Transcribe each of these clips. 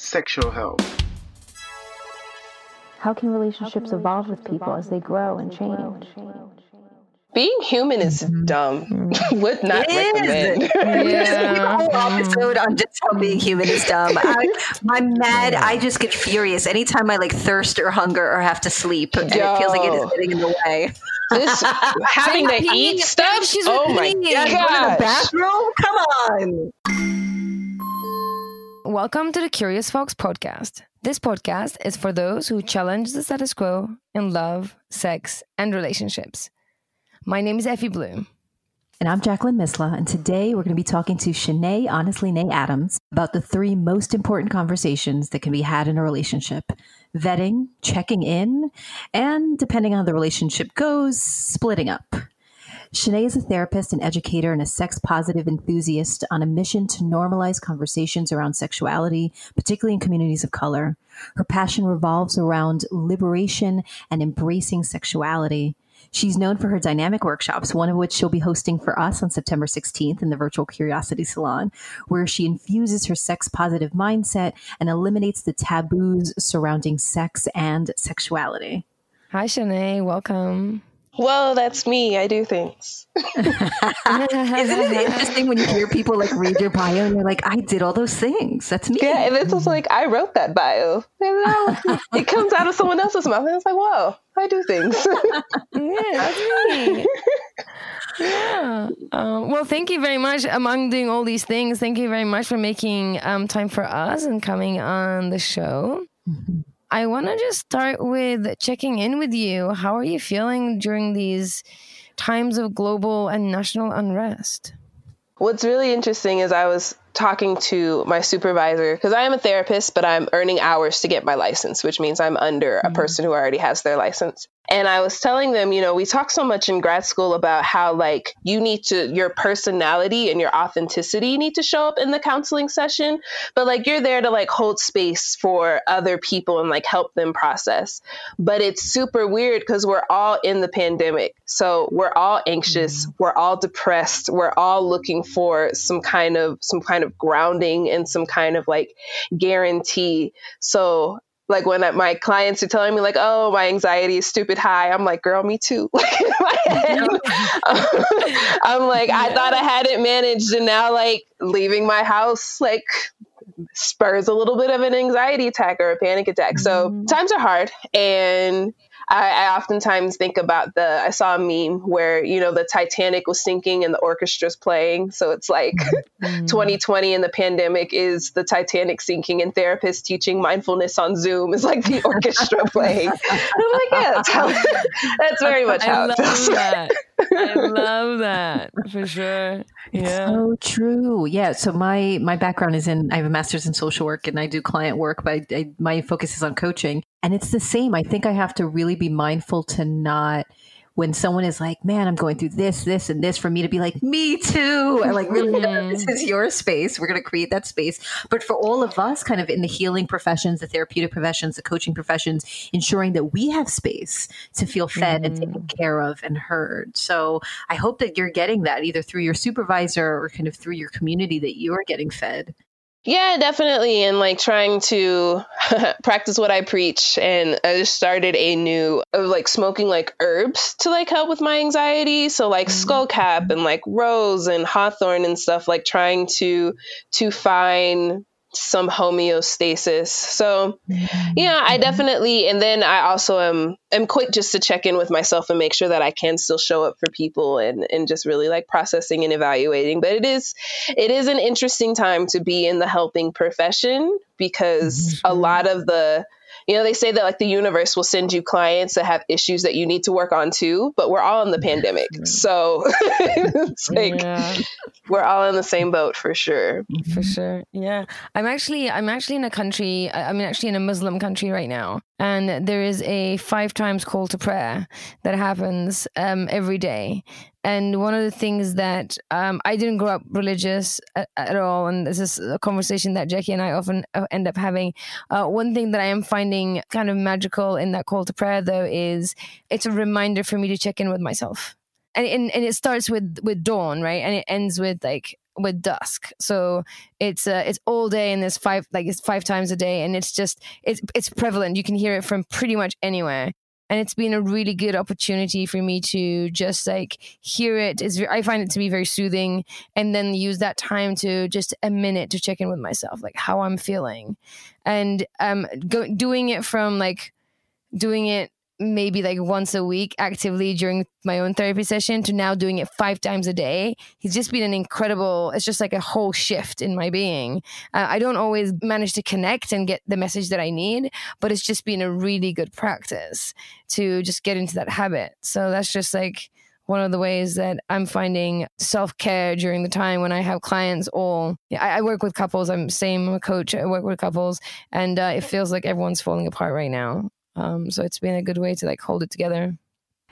sexual health. How can relationships evolve with people as they grow and change? Being human is mm-hmm. dumb. Mm-hmm. Would not recommend. a whole mm-hmm. episode on just how being human is dumb. I, I'm mad. I just get furious anytime I like thirst or hunger or have to sleep, and it feels like it is getting in the way. This having to eat stuff. Oh my Yeah, go to the bathroom. Come on. Welcome to the Curious Fox podcast. This podcast is for those who challenge the status quo in love, sex, and relationships. My name is Effy Blue. And I'm Jacqueline Misla, and today we're going to be talking to Shanae HonestlyNae Adams about the three most important conversations that can be had in a relationship vetting, checking in, and depending on how the relationship goes, splitting up. Shanae is a therapist and educator and a sex positive enthusiast on a mission to normalize conversations around sexuality, particularly in communities of color. Her passion revolves around liberation and embracing sexuality. She's known for her dynamic workshops, one of which she'll be hosting for us on September 16th in the Virtual Curiosity Salon, where she infuses her sex positive mindset and eliminates the taboos surrounding sex and sexuality. Hi, Shanae. Welcome. Well, that's me. I do things. Isn't it interesting when you hear people like read your bio and you're like, I did all those things. That's me. Yeah, and it's just like I wrote that bio. And it comes out of someone else's mouth, and it's like, whoa, I do things. Yeah, that's me. yeah. Um, well, thank you very much. Among doing all these things, thank you very much for making um, time for us and coming on the show. I want to just start with checking in with you. How are you feeling during these times of global and national unrest? What's really interesting is I was talking to my supervisor because I am a therapist, but I'm earning hours to get my license, which means I'm under a mm-hmm. person who already has their license. And I was telling them, you know, we talk so much in grad school about how like you need to your personality and your authenticity need to show up in the counseling session, but like you're there to like hold space for other people and like help them process. But it's super weird because we're all in the pandemic. So we're all anxious, mm-hmm. we're all depressed, we're all looking for some kind of some kind of grounding and some kind of like guarantee. So like when uh, my clients are telling me like, "Oh, my anxiety is stupid high," I'm like, "Girl, me too." Like in my head, I'm like, I thought I had it managed, and now like leaving my house like spurs a little bit of an anxiety attack or a panic attack. So mm-hmm. times are hard, and I, I oftentimes think about the. I saw a meme where you know the Titanic was sinking and the orchestra's playing, so it's like mm. 2020 and the pandemic is the Titanic sinking, and therapists teaching mindfulness on Zoom is like the orchestra playing. I'm like, yeah, that's, how, that's very much how I it feels. that. I love that for sure. Yeah. So true. Yeah. So my my background is in I have a master's in social work and I do client work, but I, I, my focus is on coaching. And it's the same. I think I have to really be mindful to not when someone is like, "Man, I'm going through this, this, and this," for me to be like, "Me too," and like, really, no, this is your space. We're going to create that space. But for all of us, kind of in the healing professions, the therapeutic professions, the coaching professions, ensuring that we have space to feel fed and taken mm. care of and heard. So I hope that you're getting that either through your supervisor or kind of through your community that you're getting fed. Yeah, definitely. And like trying to practice what I preach. And I just started a new, of like smoking like herbs to like help with my anxiety. So like mm-hmm. skullcap and like rose and hawthorn and stuff, like trying to, to find some homeostasis. So mm-hmm. yeah, I mm-hmm. definitely and then I also am am quick just to check in with myself and make sure that I can still show up for people and and just really like processing and evaluating. But it is it is an interesting time to be in the helping profession because mm-hmm. a lot of the you know, they say that like the universe will send you clients that have issues that you need to work on too, but we're all in the pandemic. So it's like yeah. we're all in the same boat for sure. For sure. Yeah. I'm actually I'm actually in a country I'm actually in a Muslim country right now. And there is a five times call to prayer that happens um, every day. And one of the things that um, I didn't grow up religious at, at, all, and this is a conversation that Jackie and I often uh, end up having. Uh, one thing that I am finding kind of magical in that call to prayer, though, is it's a reminder for me to check in with myself. And, and, and it starts with with dawn, right? And it ends with like with dusk so it's uh, it's all day and there's five like it's five times a day and it's just it's it's prevalent you can hear it from pretty much anywhere and it's been a really good opportunity for me to just like hear it. it is i find it to be very soothing and then use that time to just a minute to check in with myself like how i'm feeling and um go, doing it from like doing it maybe like once a week actively during my own therapy session to now doing it five times a day he's just been an incredible it's just like a whole shift in my being uh, i don't always manage to connect and get the message that i need but it's just been a really good practice to just get into that habit so that's just like one of the ways that I'm finding self care during the time when I have clients. All I, I, work with couples. I'm same I'm a coach. I work with couples, and uh, it feels like everyone's falling apart right now. Um, so it's been a good way to like hold it together.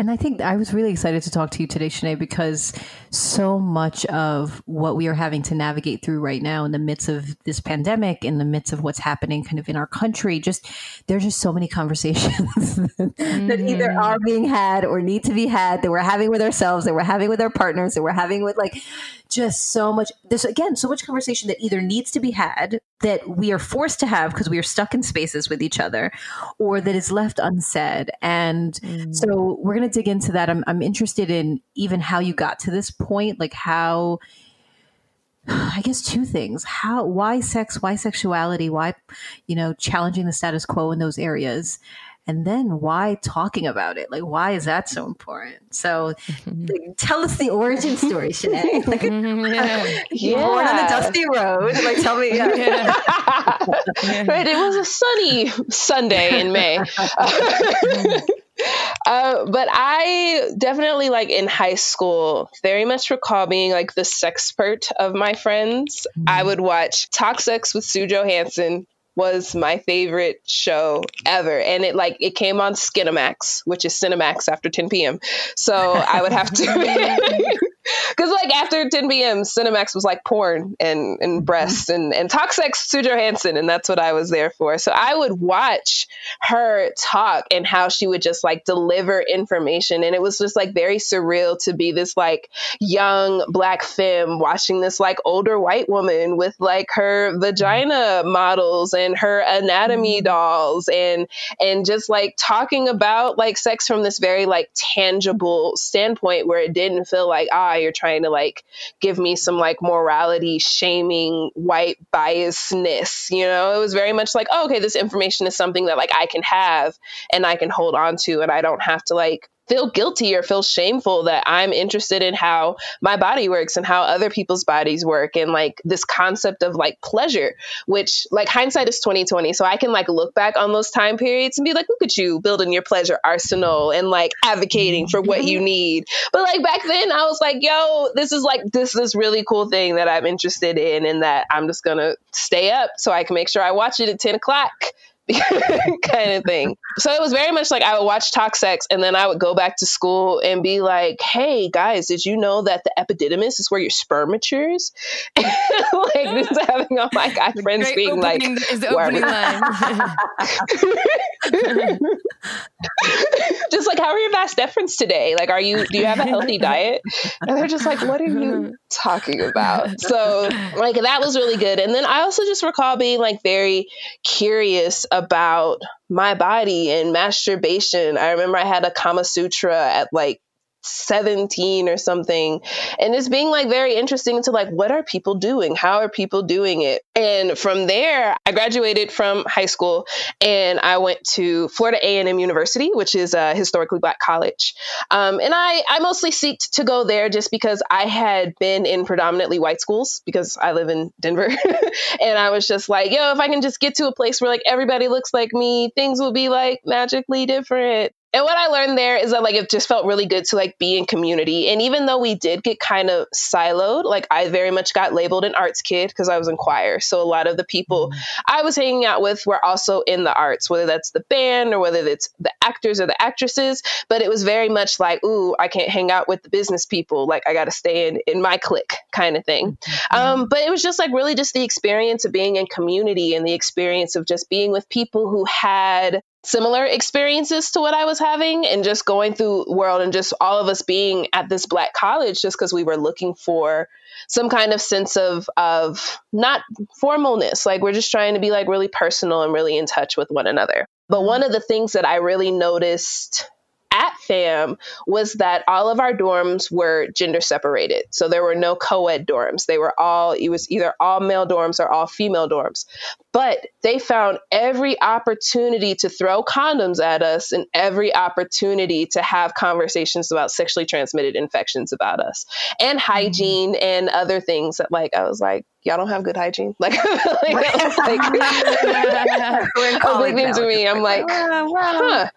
And I think I was really excited to talk to you today, Shanae, because so much of what we are having to navigate through right now in the midst of this pandemic, in the midst of what's happening kind of in our country, just there's just so many conversations mm-hmm. that either mm-hmm. are being had or need to be had that we're having with ourselves, that we're having with our partners, that we're having with like just so much there's again so much conversation that either needs to be had that we are forced to have because we are stuck in spaces with each other or that is left unsaid and mm. so we're going to dig into that I'm, I'm interested in even how you got to this point like how I guess two things. How why sex, why sexuality, why you know, challenging the status quo in those areas and then why talking about it like why is that so important so like, tell us the origin story Shanae. like, yeah. yeah. born on a dusty road like tell me yeah. right it was a sunny sunday in may Uh, but I definitely like in high school, very much recall being like the sexpert of my friends. Mm-hmm. I would watch Talk Sex with Sue Johanson was my favorite show ever. And it like it came on Skinamax, which is Cinemax after 10 p.m. So I would have to Because like after 10 p.m., Cinemax was like porn and, and breasts and, and talk sex Sue Johanson, and that's what I was there for. So I would watch her talk and how she would just like deliver information. And it was just like very surreal to be this like young black femme watching this like older white woman with like her vagina models and her anatomy mm-hmm. dolls and and just like talking about like sex from this very like tangible standpoint where it didn't feel like ah you're trying to like give me some like morality shaming white biasness you know? It was very much like oh, okay this information is something that like i can have and i can hold on to and i don't have to like feel guilty or feel shameful that I'm interested in how my body works and how other people's bodies work and like this concept of like pleasure, which like hindsight is 2020. So I can like look back on those time periods and be like, look at you building your pleasure arsenal and like advocating for what you mm-hmm. need. But like back then I was like, yo, this is like this this really cool thing that I'm interested in and that I'm just gonna stay up so I can make sure I watch it at 10 o'clock kind of thing. So it was very much like I would watch Talk Sex and then I would go back to school and be like, hey guys, did you know that the epididymis is where your sperm matures? like this is having all my guy friends being like, is the opening line. just like, how are your vas deferens today? Like, are you, do you have a healthy diet? And they're just like, what are you talking about? So like that was really good. And then I also just recall being like very curious about my body and masturbation. I remember I had a Kama Sutra at like 17 or something. And it's being like very interesting to like, what are people doing? How are people doing it? And from there, I graduated from high school and I went to Florida A&M University, which is a historically black college. Um, and I, I mostly seeked to go there just because I had been in predominantly white schools because I live in Denver. and I was just like, yo, if I can just get to a place where like everybody looks like me, things will be like magically different. And what I learned there is that like it just felt really good to like be in community. And even though we did get kind of siloed, like I very much got labeled an arts kid because I was in choir. So a lot of the people mm-hmm. I was hanging out with were also in the arts, whether that's the band or whether it's the actors or the actresses. But it was very much like, ooh, I can't hang out with the business people. Like I got to stay in in my clique kind of thing. Mm-hmm. Um, but it was just like really just the experience of being in community and the experience of just being with people who had similar experiences to what I was having and just going through world and just all of us being at this black college just because we were looking for some kind of sense of of not formalness. Like we're just trying to be like really personal and really in touch with one another. But one of the things that I really noticed at FAMU was that all of our dorms were gender separated. So there were no co ed dorms. They were all, it was either all male dorms or all female dorms. But they found every opportunity to throw condoms at us and every opportunity to have conversations about sexually transmitted infections about us and mm-hmm. hygiene mm-hmm. and other things that, like, I was like, y'all don't have good hygiene. Like, like, like, like to me, I'm like, huh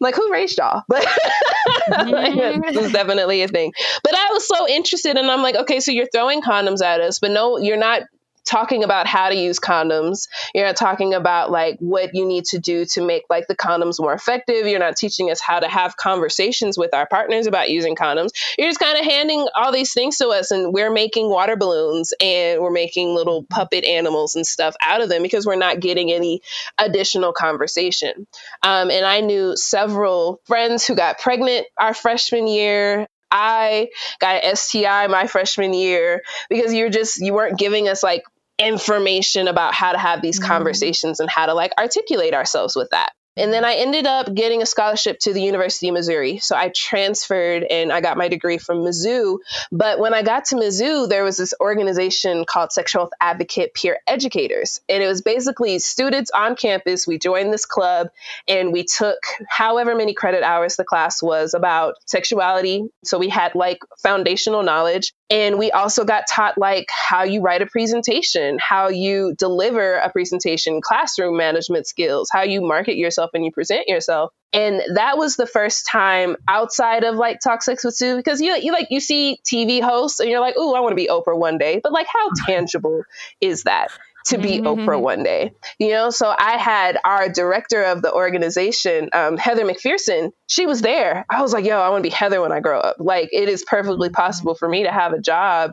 like who raised y'all? But like, mm-hmm. this is definitely a thing. But i was so interested and i'm like okay so you're throwing condoms at us but no you're not talking about how to use condoms. You're not talking about like what you need to do to make like the condoms more effective. You're not teaching us how to have conversations with our partners about using condoms. You're just kind of handing all these things to us and we're making water balloons and we're making little puppet animals and stuff out of them because we're not getting any additional conversation. Um, and I knew several friends who got pregnant our freshman year. I got an STI my freshman year because you're just you weren't giving us like information about how to have these mm-hmm. conversations and how to like articulate ourselves with that. And then I ended up getting a scholarship to the University of Missouri. So I transferred and I got my degree from Mizzou. But when I got to Mizzou, there was this organization called Sexual Health Advocate Peer Educators. And it was basically students on campus. We joined this club and we took however many credit hours the class was about sexuality. So we had like foundational knowledge. And we also got taught like how you write a presentation, how you deliver a presentation, classroom management skills, how you market yourself and you present yourself. And that was the first time outside of like Talk Sex with Sue, because you, you like you see TV hosts and you're like, oh, I want to be Oprah one day. But like how tangible is that? To be mm-hmm. Oprah one day. You know, so I had our director of the organization, um, Heather McPherson, she was there. I was like, yo, I want to be Heather when I grow up. Like, it is perfectly possible for me to have a job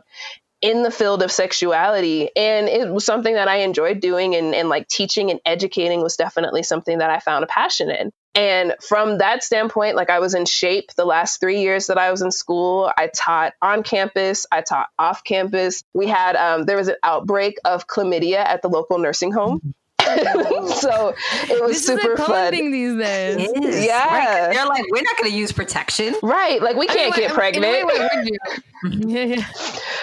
in the field of sexuality. And it was something that I enjoyed doing and, and like teaching and educating was definitely something that I found a passion in. And from that standpoint, like I was in SHAPE the last three years that I was in school. I taught on campus, I taught off campus. We had, um, there was an outbreak of chlamydia at the local nursing home. so it was this super is fun. thing these days. Yeah, right? they're like, we're not going to use protection, right? Like we can't I mean, get pregnant. Wait, wait, wait, yeah, yeah.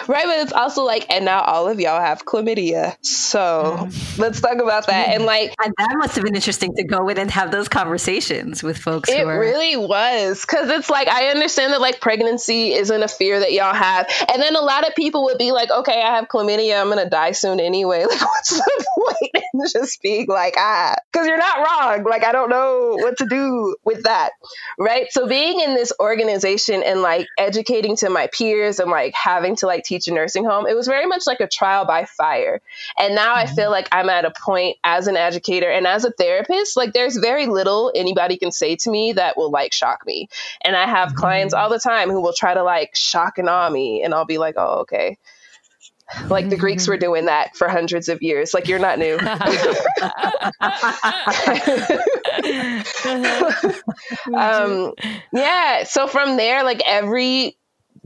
Right, but it's also like, and now all of y'all have chlamydia. So mm. let's talk about that. And like, and that must have been interesting to go in and have those conversations with folks. It are... really was because it's like I understand that like pregnancy isn't a fear that y'all have, and then a lot of people would be like, okay, I have chlamydia, I'm gonna die soon anyway. Like, what's the point? just just being like, ah, because you're not wrong. Like, I don't know what to do with that. Right. So being in this organization and like educating to my peers and like having to like teach a nursing home, it was very much like a trial by fire. And now I feel like I'm at a point as an educator and as a therapist, like there's very little anybody can say to me that will like shock me. And I have clients all the time who will try to like shock and awe me. And I'll be like, oh, okay. Like the Greeks were doing that for hundreds of years. Like you're not new. um, yeah. So from there, like every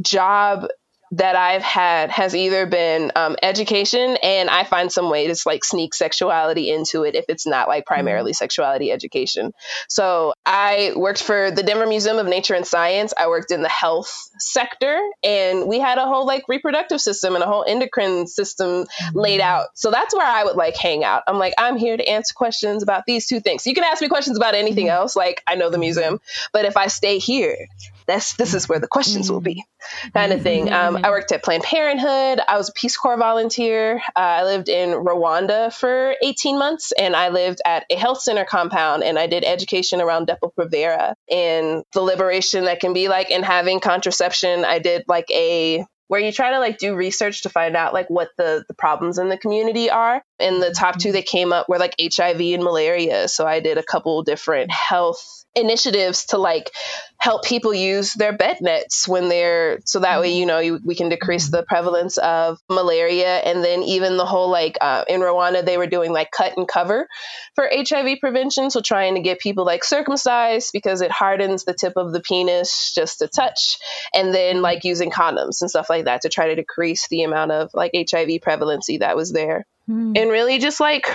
job that I've had has either been um, education, and I find some way to like sneak sexuality into it if it's not like primarily mm-hmm. sexuality education. So I worked for the Denver Museum of Nature and Science. I worked in the health sector, and we had a whole like reproductive system and a whole endocrine system mm-hmm. laid out. So that's where I would like hang out. I'm like, I'm here to answer questions about these two things. You can ask me questions about anything mm-hmm. else, like I know the museum, but if I stay here, that's this is where the questions will be kind of thing um, i worked at planned parenthood i was a peace corps volunteer uh, i lived in rwanda for 18 months and i lived at a health center compound and i did education around depo-provera and the liberation that can be like in having contraception i did like a where you try to like do research to find out like what the, the problems in the community are. And the top two that came up were like HIV and malaria. So I did a couple different health initiatives to like help people use their bed nets when they're so that way you know you, we can decrease the prevalence of malaria. And then even the whole like uh, in rwanda they were doing like cut and cover for hiv prevention. So trying to get people like circumcised because it hardens the tip of the penis just to touch. And then like using condoms and stuff like that to try to decrease the amount of like hiv prevalency that was there mm. and really just like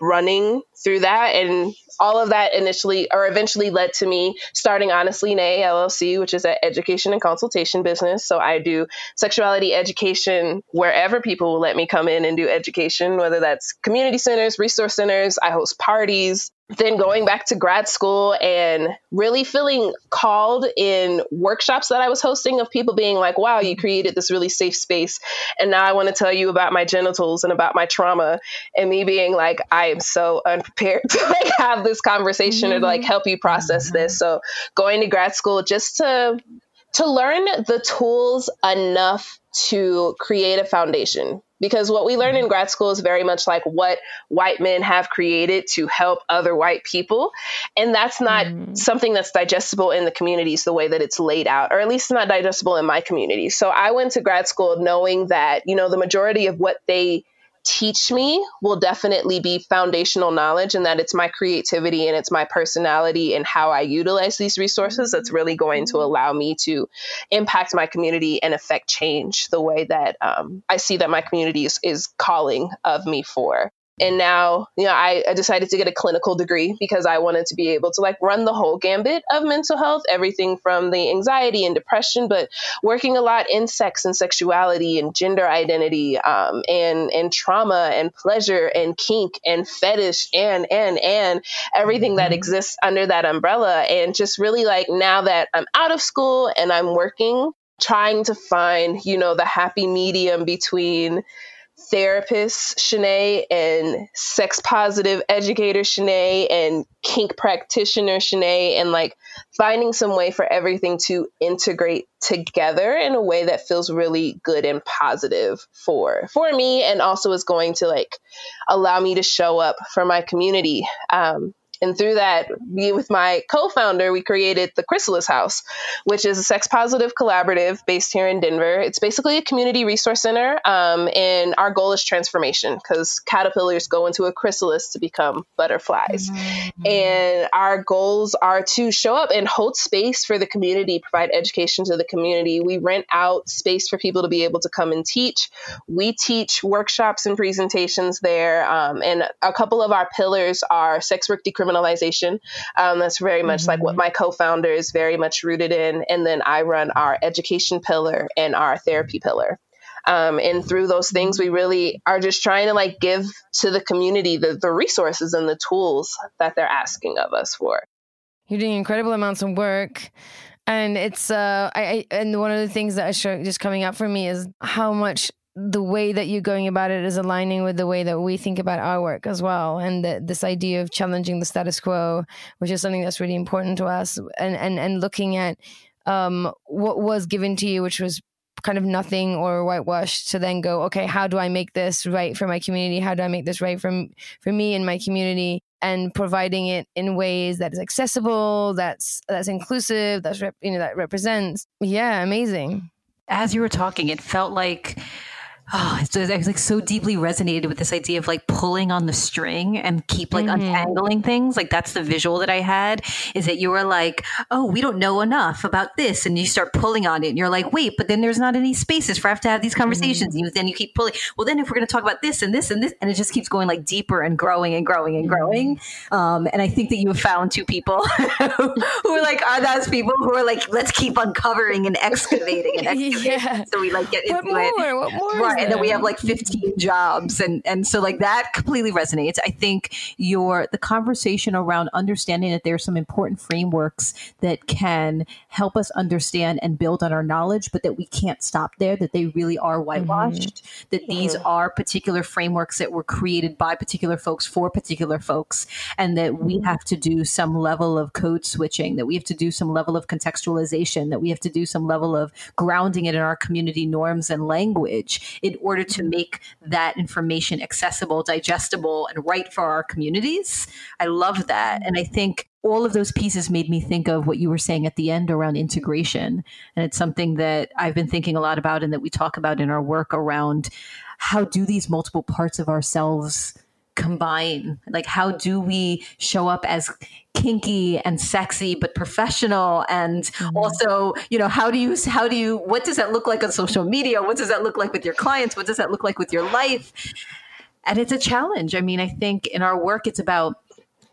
running through that and all of that initially or eventually led to me starting HonestlyNae llc which is an education and consultation business so i do sexuality education wherever people will let me come in and do education whether that's community centers resource centers i host parties then going back to grad school and really feeling called in workshops that I was hosting of people being like, wow, you created this really safe space. And now I want to tell you about my genitals and about my trauma. And me being like, I am so unprepared to like have this conversation mm-hmm. or to like help you process mm-hmm. this. So going to grad school just to to learn the tools enough to create a foundation because what we learn in grad school is very much like what white men have created to help other white people. And that's not mm. something that's digestible in the communities the way that it's laid out or at least not digestible in my community. So i went to grad school knowing that you know the majority of what they teach me will definitely be foundational knowledge and that it's my creativity and it's my personality and how I utilize these resources that's really going to allow me to impact my community and affect change the way that um, I see that my community is, is calling of me for. And now, you know, I, I, decided to get a clinical degree because I wanted to be able to like run the whole gambit of mental health, everything from the anxiety and depression, but working a lot in sex and sexuality and gender identity, um, and and trauma and pleasure and kink and fetish and and and everything that mm-hmm. exists under that umbrella. And just really like now that I'm out of school and I'm working, trying to find, you know, the happy medium between therapist Shanae and sex positive educator Shanae and kink practitioner Shanae and like finding some way for everything to integrate together in a way that feels really good and positive for for me and also is going to like allow me to show up for my community. Um, and through that, me with my co-founder, we created the Chrysalis House, which is a sex positive collaborative based here in Denver. It's basically a community resource center, um, and our goal is transformation because caterpillars go into a chrysalis to become butterflies. Mm-hmm. And our goals are to show up and hold space for the community, provide education to the community. We rent out space for people to be able to come and teach. We teach workshops and presentations there, um, and a couple of our pillars are sex work decriminalization decriminalization. Um, that's very much mm-hmm. like what mm-hmm. my co-founder is very much rooted in, and then I run our education pillar and our therapy pillar. Um, and through those things, we really are just trying to like give to the community the, the resources and the tools that they're asking of us for. You're doing incredible amounts of work and it's uh I, I, and one of the things that is just coming up for me is how much the way that you're going about it is aligning with the way that we think about our work as well. And the, this idea of challenging the status quo which is something that's really important to us and and and looking at um, what was given to you which was kind of nothing or whitewashed to then go okay how do i make this right for my community? How do i make this right for, for me and my community? And providing it in ways that is accessible that's that's inclusive that's rep, you know that represents. Yeah amazing. As you were talking it felt like oh, it's, I was like so deeply resonated with this idea of like pulling on the string and keep like mm-hmm. untangling things. Like that's the visual that I had is that you were like, oh, we don't know enough about this, and you start pulling on it, and you're like, wait, but then there's not any spaces for us to have these conversations. Mm-hmm. And then you keep pulling. Well, then if we're going to talk about this and this and this, and it just keeps going like deeper and growing and growing and growing. Mm-hmm. Um, and I think that you have found two people who are like are those people who are like, let's keep uncovering and excavating and excavating. yeah. So we like get what into more? it. What more? Right and then we have like 15 jobs and and so like that completely resonates i think your the conversation around understanding that there's some important frameworks that can help us understand and build on our knowledge but that we can't stop there that they really are whitewashed mm-hmm. that these mm-hmm. are particular frameworks that were created by particular folks for particular folks and that we mm-hmm. have to do some level of code switching that we have to do some level of contextualization that we have to do some level of grounding it in our community norms and language in order to mm-hmm. make that information accessible, digestible, and right for our communities. I love that. And mm-hmm. I think all of those pieces made me think of what you were saying at the end around integration. And it's something that I've been thinking a lot about and that we talk about in our work around how do these multiple parts of ourselves combine? Like, how do we show up as kinky and sexy but professional? And mm-hmm. also you know how do you how do you what does that look like on social media? What does that look like with your clients? What does that look like with your life? And it's a challenge. I mean i think in our work it's about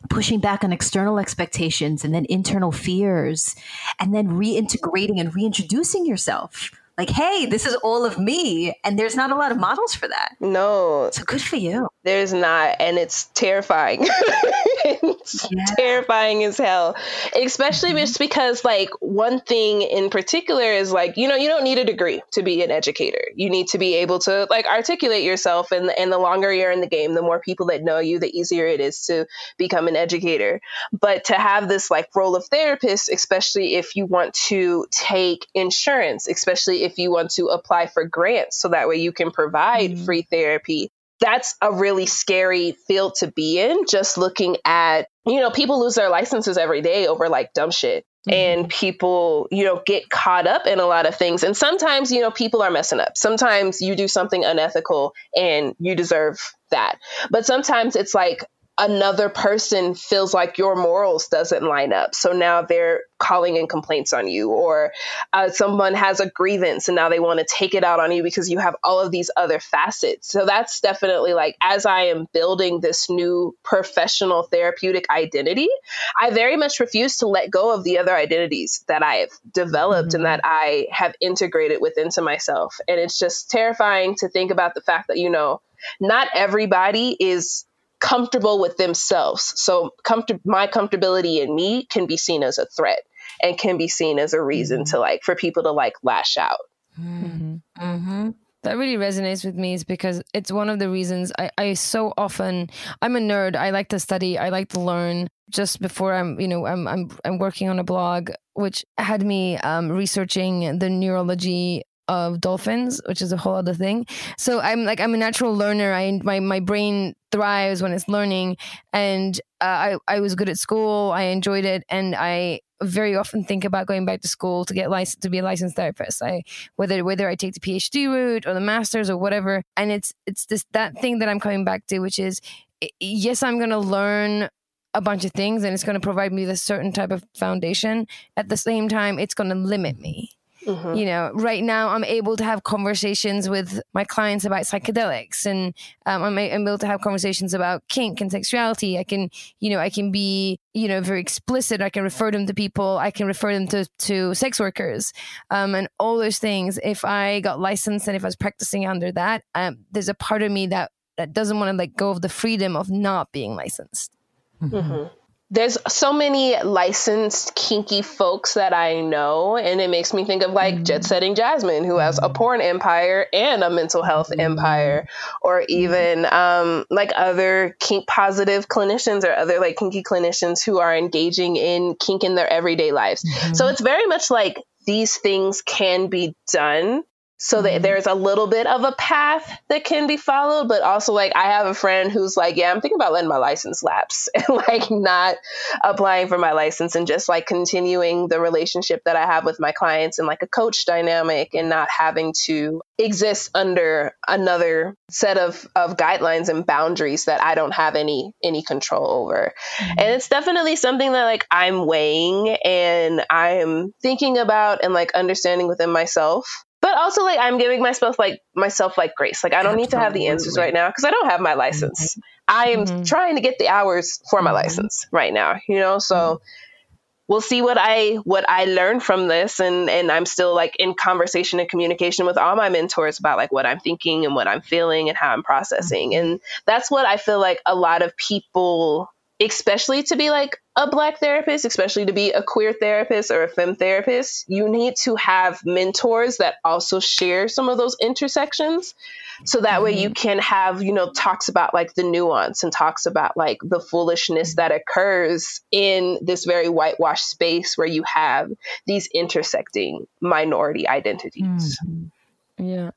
pushing back on external expectations and then internal fears and then reintegrating and reintroducing yourself like, hey, this is all of me. And there's not a lot of models for that. No. So good for you. There's not. And it's terrifying. it's yeah. terrifying as hell. Especially mm-hmm. just because, like, one thing in particular is like, you know, you don't need a degree to be an educator. You need to be able to, like, articulate yourself. And, and the longer you're in the game, the more people that know you, the easier it is to become an educator. But to have this, like, role of therapist, especially if you want to take insurance, especially if you want to apply for grants so that way you can provide mm-hmm. free therapy. That's a really scary field to be in, just looking at, you know, people lose their licenses every day over like dumb shit. Mm-hmm. And people, you know, get caught up in a lot of things. And sometimes, you know, people are messing up. Sometimes you do something unethical and you deserve that. But sometimes it's like another person feels like your morals doesn't line up. So now they're calling in complaints on you or uh, someone has a grievance and now they want to take it out on you because you have all of these other facets. So that's definitely like as i am building this new professional therapeutic identity i very much refuse to let go of the other identities that i have developed mm-hmm. and that i have integrated within to myself. And it's just terrifying to think about the fact that you know not everybody is comfortable with themselves. So comfort- my comfortability in me can be seen as a threat and can be seen as a reason mm-hmm. to like for people to like lash out. Mm-hmm. Mm-hmm. That really resonates with me is because it's one of the reasons I, I so often I'm a nerd. I like to study. I like to learn. Just before I'm, you know, I'm I'm I'm working on a blog which had me um, researching the neurology of dolphins, which is a whole other thing. So I'm like I'm a natural learner. I my my brain thrives when it's learning, and uh, I I was good at school. I enjoyed it, and I very often think about going back to school to get licensed to be a licensed therapist. I whether whether I take the PhD route or the masters or whatever, and it's it's this that thing that I'm coming back to, which is yes, I'm going to learn a bunch of things and it's going to provide me this certain type of foundation. At the same time, it's going to limit me. Mm-hmm. You know, right now I'm able to have conversations with my clients about psychedelics, and um, I'm, I'm able to have conversations about kink and sexuality. I can, you know, I can be, you know, very explicit. I can refer them to people. I can refer them to to sex workers, um, and all those things. If I got licensed and if I was practicing under that, um, there's a part of me that that doesn't want to let go of the freedom of not being licensed. Mm-hmm there's so many licensed kinky folks that I know, and it makes me think of like mm-hmm. Jet Setting Jasmine, who has a porn empire and a mental health empire, or even um, like other kink positive clinicians or other like kinky clinicians who are engaging in kink in their everyday lives. Mm-hmm. So it's very much like these things can be done so that there's a little bit of a path that can be followed but also like i have a friend who's like yeah i'm thinking about letting my license lapse and like not applying for my license and just like continuing the relationship that i have with my clients and like a coach dynamic and not having to exist under another set of of guidelines and boundaries that i don't have any any control over mm-hmm. and it's definitely something that like i'm weighing and i'm thinking about and like understanding within myself but also like I'm giving myself like myself like grace. Like I don't Absolutely. need to have the answers right now because I don't have my license. Mm-hmm. I am mm-hmm. trying to get the hours for my mm-hmm. license right now, you know? So mm-hmm. we'll see what I what I learn from this and and I'm still like in conversation and communication with all my mentors about like what I'm thinking and what I'm feeling and how I'm processing. Mm-hmm. And that's what I feel like a lot of people especially to be like a black therapist, especially to be a queer therapist or a femme therapist, you need to have mentors that also share some of those intersections. So that way you mm-hmm. can have, you know, talks about like the nuance and talks about like the foolishness that occurs in this very whitewashed space where you have these intersecting minority identities. Mm-hmm. Yeah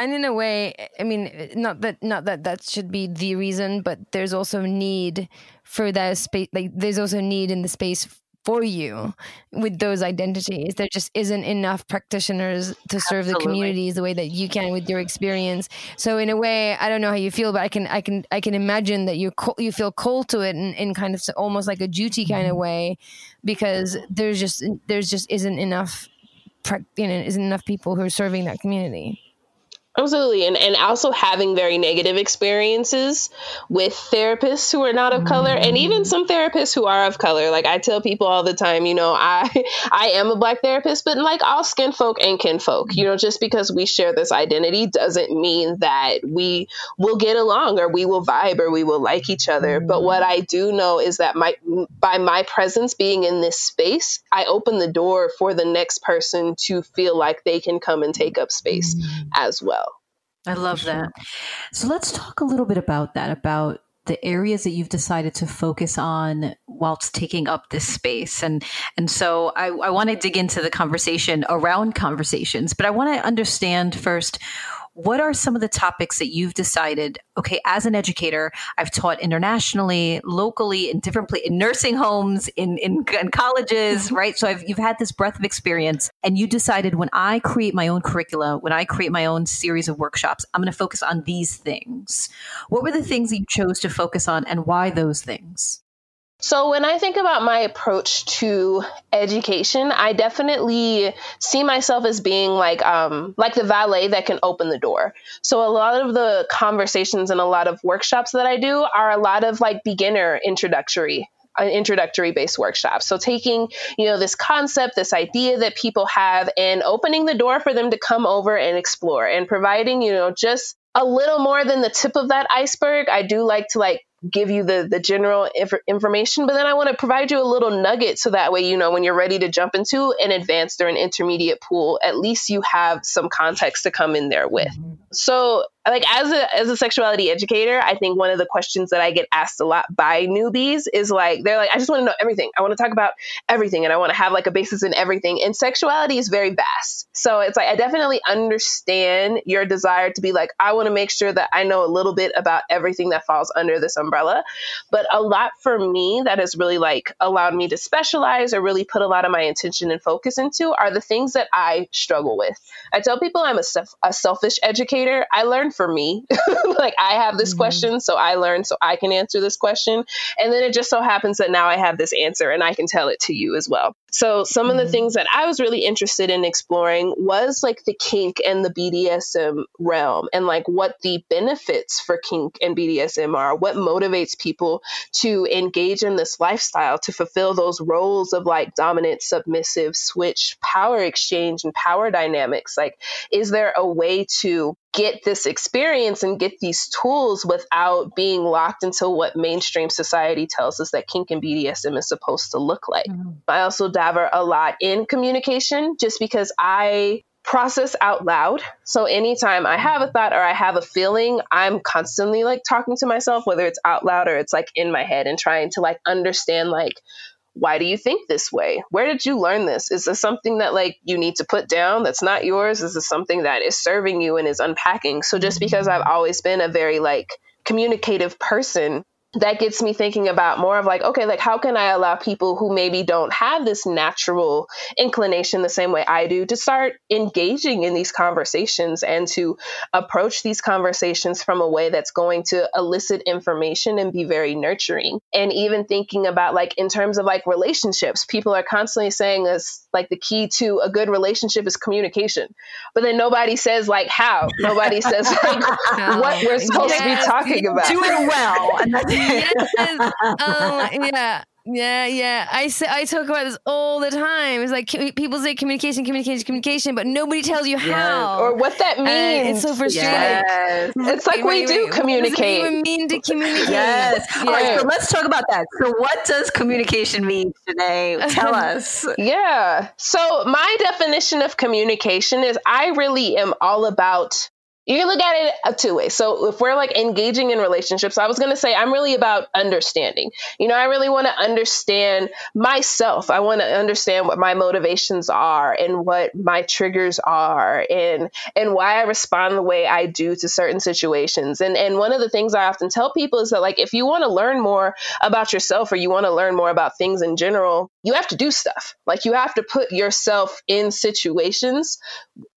and in a way i mean not that not that that should be the reason but there's also need for that space like there's also need in the space for you with those identities. There just isn't enough practitioners to serve Absolutely. the communities the way that you can with your experience. So in a way i don't know how you feel but i can i can i can imagine that you you feel cold to it in, in kind of almost like a duty kind of mm-hmm. way because there's just there's just isn't enough you know isn't enough people who are serving that community Absolutely. And and also having very negative experiences with therapists who are not of color and even mm. some therapists who are of color. Like I tell people all the time, you know, I I am a black therapist, but like all skin folk and kin folk, you know, just because we share this identity doesn't mean that we will get along or we will vibe or we will like each other. But what I do know is that my by my presence being in this space, I open the door for the next person to feel like they can come and take up space mm. as well. I love that. So let's talk a little bit about that, about the areas that you've decided to focus on whilst taking up this space and and so I, I want to dig into the conversation around conversations but i want to understand first what are some of the topics that you've decided okay as an educator i've taught internationally locally in different places in nursing homes in, in, in colleges mm-hmm. right? So I've, you've had this breadth of experience and you decided when i create my own curricula when i create my own series of workshops i'm going to focus on these things. What were the things that you chose to focus on and why those things so when I think about my approach to education, I definitely see myself as being like um, like the valet that can open the door. So a lot of the conversations and a lot of workshops that I do are a lot of like beginner introductory uh, introductory based workshops. So taking, you know, this concept, this idea that people have and opening the door for them to come over and explore and providing, you know, just a little more than the tip of that iceberg. I do like to like give you the the general inf- information but then i want to provide you a little nugget so that way you know when you're ready to jump into an advanced or an intermediate pool at least you have some context to come in there with mm-hmm. so like as a as a sexuality educator, I think one of the questions that I get asked a lot by newbies is like they're like, I just want to know everything. I want to talk about everything and I want to have like a basis in everything. And sexuality is very vast. So it's like I definitely understand your desire to be like, I want to make sure that I know a little bit about everything that falls under this umbrella. But a lot for me that has really like allowed me to specialize or really put a lot of my intention and focus into are the things that I struggle with. I tell people I'm a, a selfish educator. I learn for me. like I have this mm-hmm. question, so I learned so I can answer this question. And then it just so happens that now I have this answer and I can tell it to you as well. So some mm-hmm. of the mm-hmm. things that I was really interested in exploring was like the kink and the BDSM realm and like what the benefits for kink and BDSM are, what motivates people to engage in this lifestyle to fulfill those roles of like dominant, submissive, switch, power exchange and power dynamics. Like is there a way to get this experience and get these tools without being locked into what mainstream society tells us that kink and BDSM is supposed to look like. Mm-hmm. I also dabber a lot in communication just because I process out loud. So anytime I have a thought or I have a feeling, I'm constantly like talking to myself, whether it's out loud or it's like in my head and trying to like understand like why do you think this way? Where did you learn this? Is this something that like you need to put down that's not yours? Is this something that is serving you and is unpacking? So just because I've always been a very like communicative person, that gets me thinking about more of like, okay, like how can I allow people who maybe don't have this natural inclination the same way I do to start engaging in these conversations and to approach these conversations from a way that's going to elicit information and be very nurturing. And even thinking about like in terms of like relationships, people are constantly saying this like the key to a good relationship is communication. But then nobody says like how. Nobody says like what we're supposed yes, to be talking about. Doing well. And that's yes. Um, yeah. Yeah, yeah. I say I talk about this all the time. It's like people say communication, communication, communication, but nobody tells you how or what that means. And it's so frustrating. Yes. It's like we do communicate. What does it even mean to communicate? Yes. Yeah. All right. So let's talk about that. So, what does communication mean today? Tell us. yeah. So my definition of communication is I really am all about you can look at it two ways. So if we're like engaging in relationships, I was going to say I'm really about understanding. You know, I really want to understand myself. I want to understand what my motivations are and what my triggers are and and why I respond the way I do to certain situations. And and one of the things I often tell people is that like if you want to learn more about yourself or you want to learn more about things in general, you have to do stuff. Like you have to put yourself in situations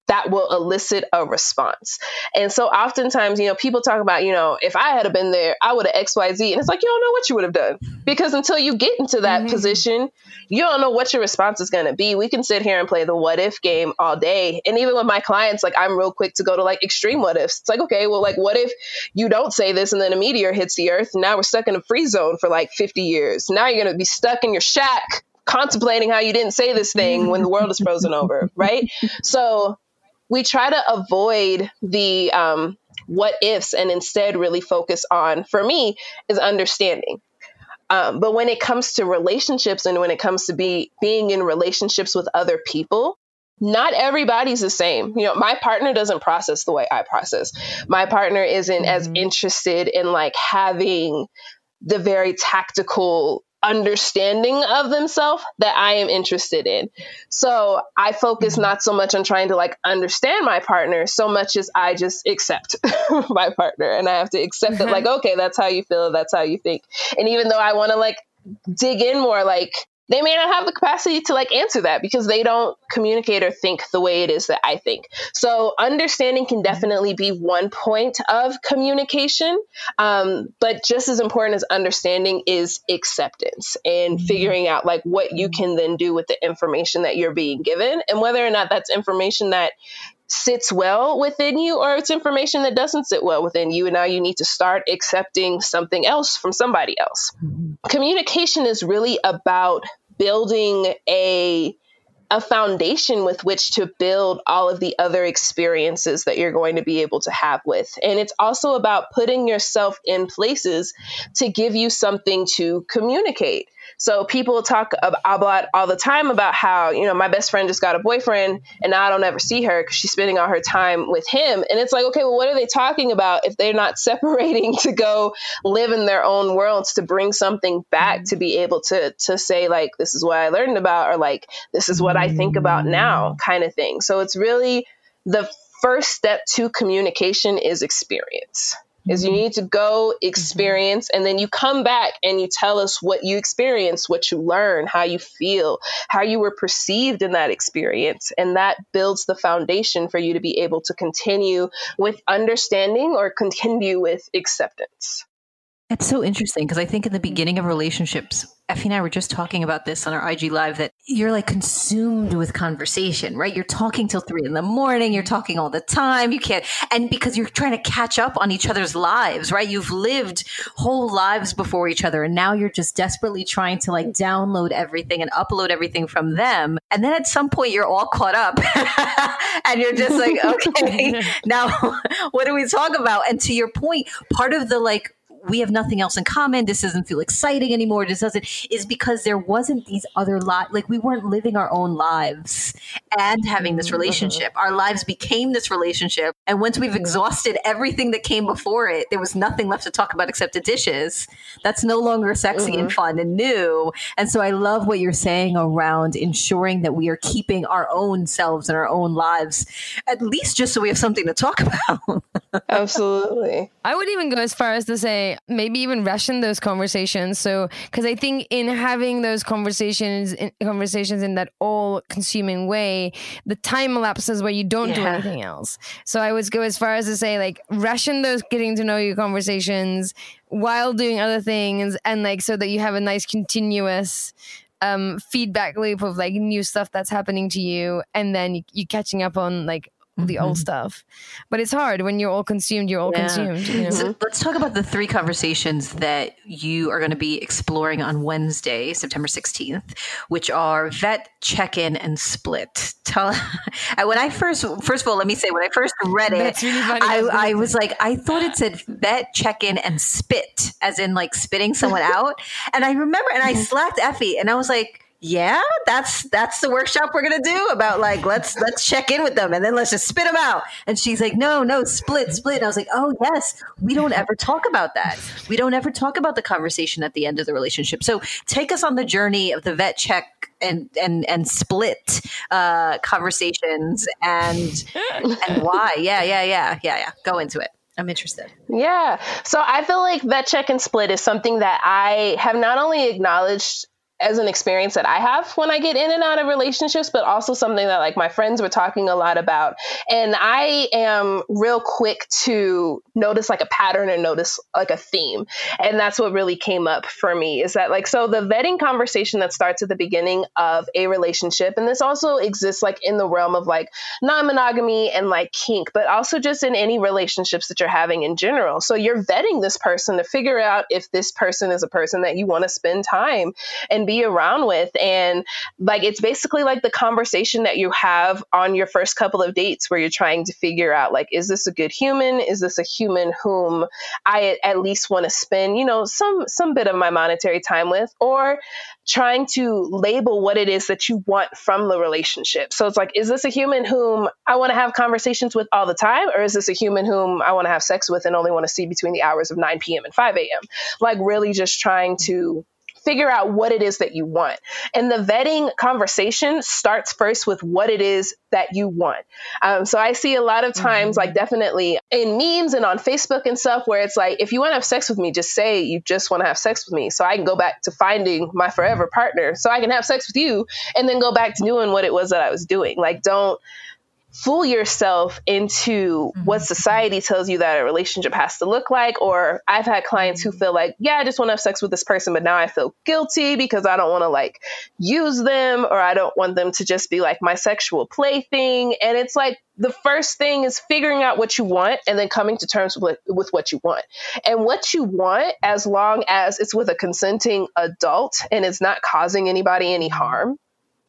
that will elicit a response. And so oftentimes, you know, people talk about, you know, if I had been there, I would have XYZ. And it's like, you don't know what you would have done. Because until you get into that mm-hmm. position, you don't know what your response is going to be. We can sit here and play the what if game all day. And even with my clients, like I'm real quick to go to like extreme what ifs. It's like, okay, well, like what if you don't say this and then a meteor hits the earth? Now we're stuck in a free zone for like 50 years. Now you're going to be stuck in your shack contemplating how you didn't say this thing when the world is frozen over, right? So we try to avoid the um, what ifs and instead really focus on, for me, is understanding. Um, but when it comes to relationships and when it comes to be being in relationships with other people, not everybody's the same. You know, my partner doesn't process the way I process. My partner isn't mm-hmm. as interested in like having the very tactical understanding of themselves that I am interested in. So I focus mm-hmm. not so much on trying to like understand my partner so much as I just accept my partner and I have to accept that like, okay, that's how you feel, that's how you think. And even though I want to like dig in more, like they may not have the capacity to like answer that because they don't communicate or think the way it is that I think. So understanding can mm-hmm. definitely be one point of communication, um, but just as important as understanding is acceptance and mm-hmm. figuring out like what you mm-hmm. can then do with the information that you're being given and whether or not that's information that sits well within you or it's information that doesn't sit well within you and now you need to start accepting something else from somebody else. Mm-hmm. Communication is really about building a a foundation with which to build all of the other experiences that you're going to be able to have with. And it's also about putting yourself in places to give you something to communicate. So people talk about a lot all the time about how, you know, my best friend just got a boyfriend and now I don't ever see her because she's spending all her time with him. And it's like, okay, well, what are they talking about if they're not separating to go live in their own worlds to bring something back to be able to to say like this is what I learned about or like this is what I think about now mm. kind of thing. So it's really the first step to communication is experience is you mm-hmm. need to go mm-hmm. experience and then you come back and you tell us what you experienced, what you learned, how you feel, how you were perceived in that experience. And that builds the foundation for you to be able to continue with understanding or continue with acceptance. It's so interesting because I think in the beginning of relationships, Effy and I were just talking about this on our IG live that you're like consumed with conversation, right? You're talking till three in the morning. You're talking all the time. You can't, and because you're trying to catch up on each other's lives, right? You've lived whole lives before each other. And now you're just desperately trying to like download everything and upload everything from them. And then at some point you're all caught up and you're just like, okay, now what do we talk about? And to your point, part of the like, we have nothing else in common. This doesn't feel exciting anymore. This doesn't is because there wasn't these other lot like we weren't living our own lives and having this mm-hmm. relationship. Our lives became this relationship. And once we've exhausted everything that came before it, there was nothing left to talk about except the dishes. That's no longer sexy mm-hmm. and fun and new. And so I love what you're saying around ensuring that we are keeping our own selves and our own lives, at least just so we have something to talk about. Absolutely. I would even go as far as to say maybe even ration those conversations. So, because I think in having those conversations, in, conversations in that all consuming way, the time elapses where you don't yeah. do anything else. So, I would go as far as to say, like, ration those getting to know you conversations while doing other things, and like, so that you have a nice continuous um, feedback loop of like new stuff that's happening to you, and then you, you catching up on like the mm-hmm. old stuff. But it's hard when you're all consumed, you're all yeah. consumed. You know? so let's talk about the three conversations that you are going to be exploring on Wednesday, September 16th, which are vet, check in, and split. Tell when I first, first of all, let me say, when I first read it, really I, I was like, I thought it said vet, check in, and spit, as in like spitting someone out. And I remember, and I slapped Effy, and I was like, yeah, that's that's the workshop we're gonna do about like let's let's check in with them and then let's just spit them out. And she's like, no, no, split, split. And I was like, oh yes, we don't ever talk about that. We don't ever talk about the conversation at the end of the relationship. So take us on the journey of the vet check and and and split uh, conversations and and why. Yeah, yeah, yeah, yeah, yeah. Go into it. I'm interested. Yeah. So I feel like vet check and split is something that I have not only acknowledged as an experience that I have when I get in and out of relationships, but also something that like my friends were talking a lot about. And I am real quick to notice like a pattern and notice like a theme. And that's what really came up for me is that like, so the vetting conversation that starts at the beginning of a relationship, and this also exists like in the realm of like non monogamy and like kink, but also just in any relationships that you're having in general. So you're vetting this person to figure out if this person is a person that you want to spend time and be around with. And like, it's basically like the conversation that you have on your first couple of dates where you're trying to figure out, like, is this a good human? Is this a human whom I at least want to spend, you know, some, some bit of my monetary time with? Or trying to label what it is that you want from the relationship. So it's like, is this a human whom I want to have conversations with all the time? Or is this a human whom I want to have sex with and only want to see between the hours of 9 p.m. and 5 a.m.? Like, really just trying to figure out what it is that you want. And the vetting conversation starts first with what it is that you want. Um, so I see a lot of times, mm-hmm. like definitely in memes and on Facebook and stuff, where it's like, if you want to have sex with me, just say you just want to have sex with me. So I can go back to finding my forever partner so I can have sex with you and then go back to doing what it was that I was doing. Like, don't fool yourself into mm-hmm. what society tells you that a relationship has to look like. Or I've had clients who feel like, yeah, I just want to have sex with this person, but now I feel guilty because I don't want to like use them or I don't want them to just be like my sexual plaything. And it's like, the first thing is figuring out what you want and then coming to terms with, with what you want. And what you want, as long as it's with a consenting adult and it's not causing anybody any harm,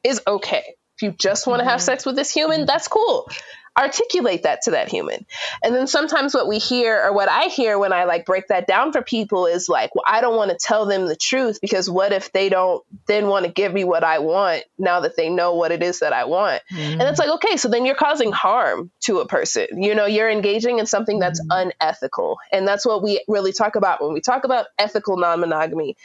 is okay if you just want to have mm-hmm. sex with this human, that's cool. Articulate that to that human. And then sometimes what we hear or what I hear when I like break that down for people is like, well, I don't want to tell them the truth because what if they don't then want to give me what I want now that they know what it is that I want? Mm-hmm. And it's like, okay, so then you're causing harm to a person. You know, you're engaging in something that's mm-hmm. unethical. And that's what we really talk about when we talk about ethical non monogamy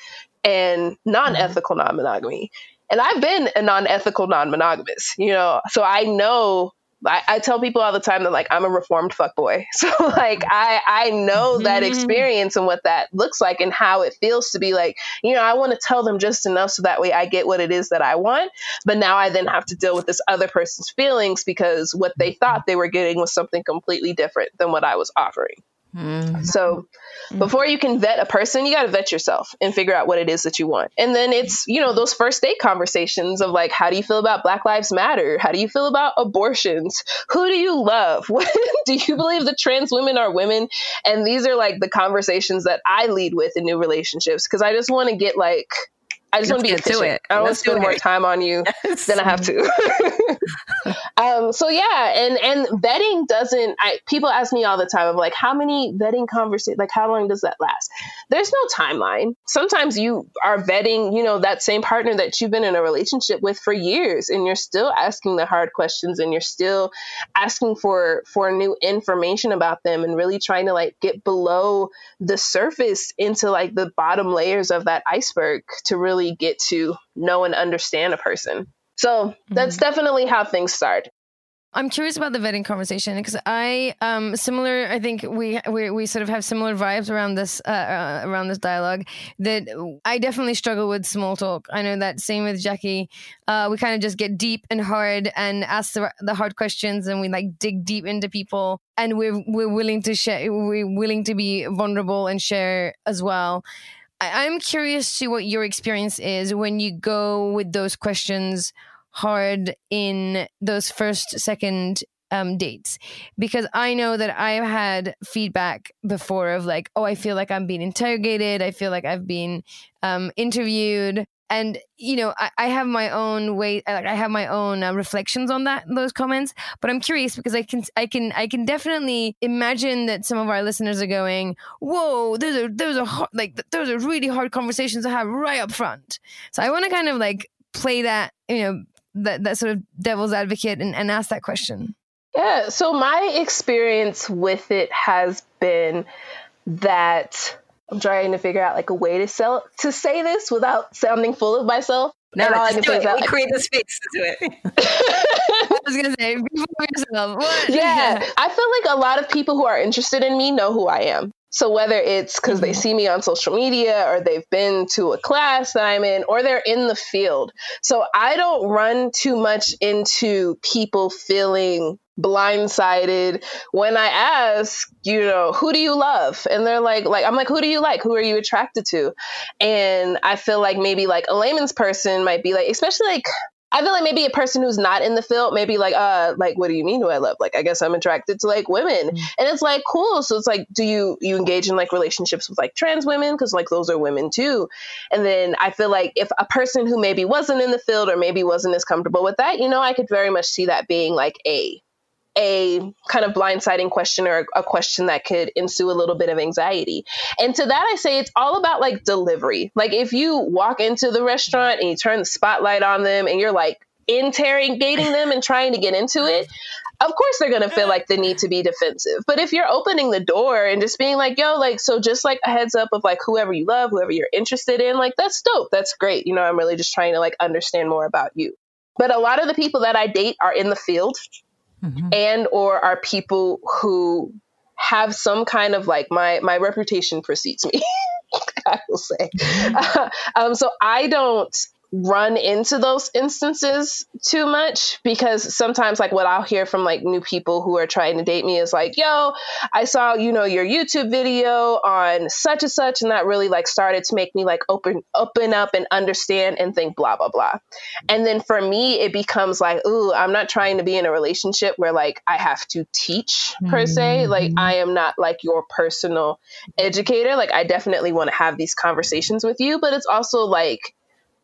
and non ethical non monogamy and I've been a non-ethical non-monogamous, you know, so I know. I, I tell people all the time that like I'm a reformed fuck boy, so like I I know mm-hmm. that experience and what that looks like and how it feels to be like you know I want to tell them just enough so that way I get what it is that I want, but now I then have to deal with this other person's feelings because what they thought they were getting was something completely different than what I was offering. Mm-hmm. So before you can vet a person, you got to vet yourself and figure out what it is that you want. And then it's, you know, those first date conversations of like, how do you feel about Black Lives Matter? How do you feel about abortions? Who do you love? do you believe that trans women are women? And these are like the conversations that I lead with in new relationships because I just want to get like I just want to be efficient. It. I don't want to spend more time on you yes. than I have to. um, so yeah, and and vetting doesn't. I, people ask me all the time of like, how many vetting conversations? Like, how long does that last? There's no timeline. Sometimes you are vetting, you know, that same partner that you've been in a relationship with for years, and you're still asking the hard questions, and you're still asking for for new information about them, and really trying to like get below the surface into like the bottom layers of that iceberg to really get to know and understand a person. So that's mm-hmm. definitely how things start. I'm curious about the vetting conversation because I um similar I think we, we we sort of have similar vibes around this uh, uh, around this dialogue that I definitely struggle with small talk. I know that same with Jackie. Uh, we kind of just get deep and hard and ask the, the hard questions and we like dig deep into people and we're we're willing to share we're willing to be vulnerable and share as well. I, I'm curious to what your experience is when you go with those questions hard in those first second um, dates because I know that I've had feedback before of like, oh, I feel like I'm being interrogated. I feel like I've been um, interviewed. And you know, I, I, have my own way. Like I have my own uh, reflections on that those comments. But I'm curious because I can, I can, I can definitely imagine that some of our listeners are going, "Whoa, those are those are hard, like those are really hard conversations to have right up front." So I want to kind of like play that, you know, that, that sort of devil's advocate and, and ask that question? Yeah, so my experience with it has been that I'm trying to figure out like a way to sell to say this without sounding full of myself. No, and all I can do it. We create the space to do it. I was gonna say, be yourself. What? Yeah, I feel like a lot of people who are interested in me know who I am. So whether it's because mm-hmm. they see me on social media or they've been to a class that I'm in or they're in the field. So I don't run too much into people feeling blindsided when I ask, you know, who do you love? And they're like, like, I'm like, who do you like? Who are you attracted to? And I feel like maybe like a layman's person might be like, especially like I feel like maybe a person who's not in the field, maybe like, uh, like, what do you mean? Do I love? Like, I guess I'm attracted to like women, mm-hmm. and it's like cool. So it's like, do you you engage in like relationships with like trans women because like those are women too? And then I feel like if a person who maybe wasn't in the field or maybe wasn't as comfortable with that, you know, I could very much see that being like a a kind of blindsiding question or a question that could ensue a little bit of anxiety. And to that, I say it's all about like delivery. Like if you walk into the restaurant and you turn the spotlight on them and you're like interrogating them and trying to get into it, of course they're going to feel like the need to be defensive. But if you're opening the door and just being like, yo, like, so just like a heads up of like whoever you love, whoever you're interested in, like, that's dope. That's great. You know, I'm really just trying to like understand more about you. But a lot of the people that I date are in the field mm-hmm. and or are people who have some kind of like my my reputation precedes me i will say mm-hmm. um, so i don't run into those instances too much because sometimes like what I'll hear from like new people who are trying to date me is like, yo, I saw, you know, your YouTube video on such and such and that really like started to make me like open open up and understand and think blah blah blah. And then for me it becomes like, ooh, I'm not trying to be in a relationship where like I have to teach per mm-hmm. se. Like I am not like your personal educator. Like I definitely want to have these conversations with you, but it's also like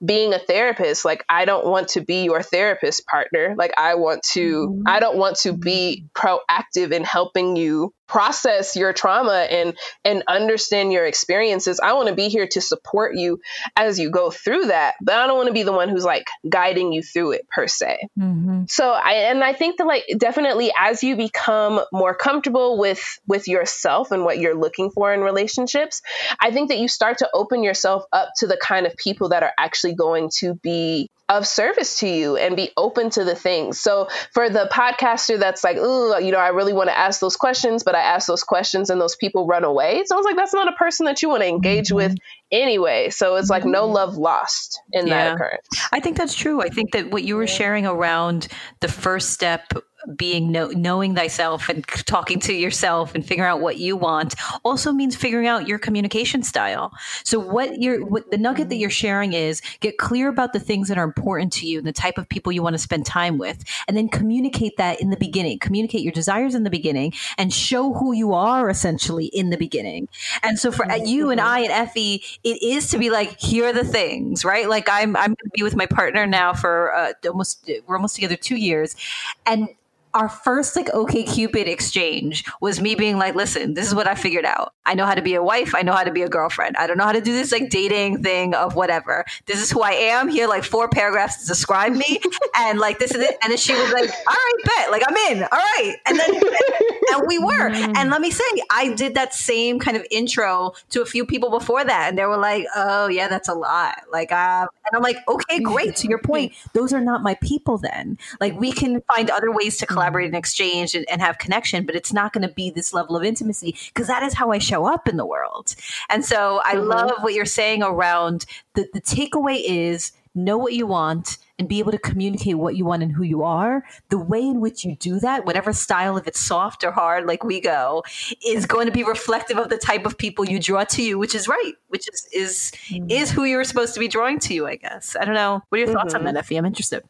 being a therapist like i don't want to be your therapist partner like i want to mm-hmm. i don't want to be proactive in helping you process your trauma and and understand your experiences i want to be here to support you as you go through that but i don't want to be the one who's like guiding you through it per se mm-hmm. so i and i think that like definitely as you become more comfortable with with yourself and what you're looking for in relationships i think that you start to open yourself up to the kind of people that are actually going to be of service to you and be open to the things. So for the podcaster that's like, ooh, you know, I really want to ask those questions, but I ask those questions and those people run away. So I was like, that's not a person that you want to engage mm-hmm. with anyway. So it's like no mm-hmm. love lost in yeah. that occurrence. I think that's true. I think that what you were sharing around the first step being know, knowing thyself and talking to yourself and figuring out what you want also means figuring out your communication style. So what you're what the nugget that you're sharing is get clear about the things that are important to you and the type of people you want to spend time with and then communicate that in the beginning. Communicate your desires in the beginning and show who you are essentially in the beginning. And so for you and I and Effy, it is to be like here are the things, right? Like I'm I'm going to be with my partner now for uh, almost we're almost together 2 years and our first like OkCupid exchange was me being like, listen, this is what I figured out. I know how to be a wife. I know how to be a girlfriend. I don't know how to do this like dating thing of whatever. This is who I am. Here, like four paragraphs to describe me. and like, this is it. And then she was like, all right, bet. Like, I'm in. All right. And then, and we were. And let me say, I did that same kind of intro to a few people before that. And they were like, oh, yeah, that's a lot. Like, uh, and I'm like, okay, great. To your point, those are not my people then. Like, we can find other ways to collaborate collaborate and exchange and, and have connection, but it's not going to be this level of intimacy because that is how I show up in the world. And so I mm-hmm. love what you're saying around the, the takeaway is know what you want and be able to communicate what you want and who you are, the way in which you do that, whatever style, if it's soft or hard, like we go, is going to be reflective of the type of people you draw to you, which is right, which is is mm-hmm. is who you're supposed to be drawing to you, I guess. I don't know. What are your mm-hmm. thoughts on mm-hmm. that, Effy? I'm interested.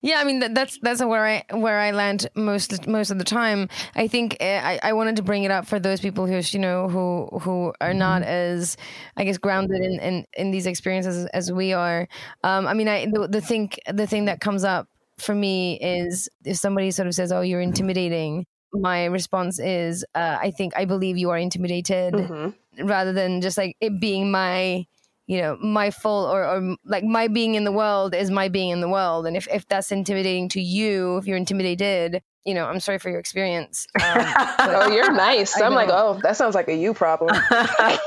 Yeah, I mean that, that's that's where I where I land most most of the time. I think eh, I, I wanted to bring it up for those people who you know who who are not mm-hmm. as I guess grounded in in, in these experiences as, we are. Um, I mean, I the, the thing the thing that comes up for me is if somebody sort of says, "Oh, you're intimidating," my response is, uh, "I think I believe you are intimidated," mm-hmm. rather than just like it being my you know my full or, or like my being in the world is my being in the world and if, if that's intimidating to you if you're intimidated you know, I'm sorry for your experience. Um, oh, you're nice. I'm like, oh, that sounds like a you problem. that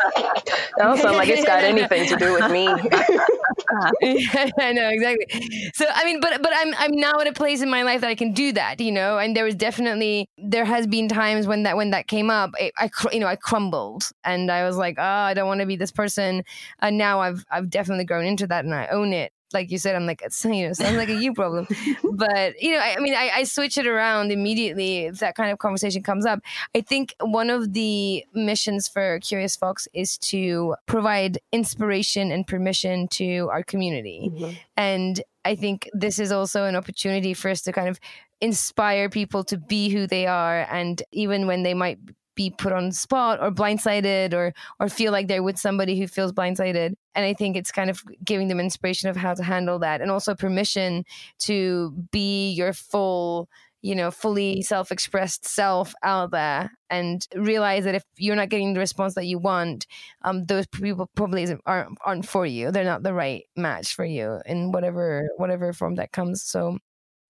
don't sound like it's got anything to do with me. I know exactly. So I mean, but but I'm I'm now at a place in my life that I can do that, you know. And there was definitely there has been times when that when that came up, it, I you know I crumbled and I was like, oh, I don't want to be this person. And now I've I've definitely grown into that and I own it like you said, I'm like, it's, you know, sounds like a you problem. but, you know, I, I mean, I, I, switch it around immediately if that kind of conversation comes up. I think one of the missions for Curious Fox is to provide inspiration and permission to our community. Mm-hmm. And I think this is also an opportunity for us to kind of inspire people to be who they are. And even when they might be put on spot or blindsided or or feel like they're with somebody who feels blindsided. And i think it's kind of giving them inspiration of how to handle that and also permission to be your full you know fully self-expressed self out there and realize that if you're not getting the response that you want um, those people probably aren't, aren't for you. They're not the right match for you in whatever whatever form that comes. So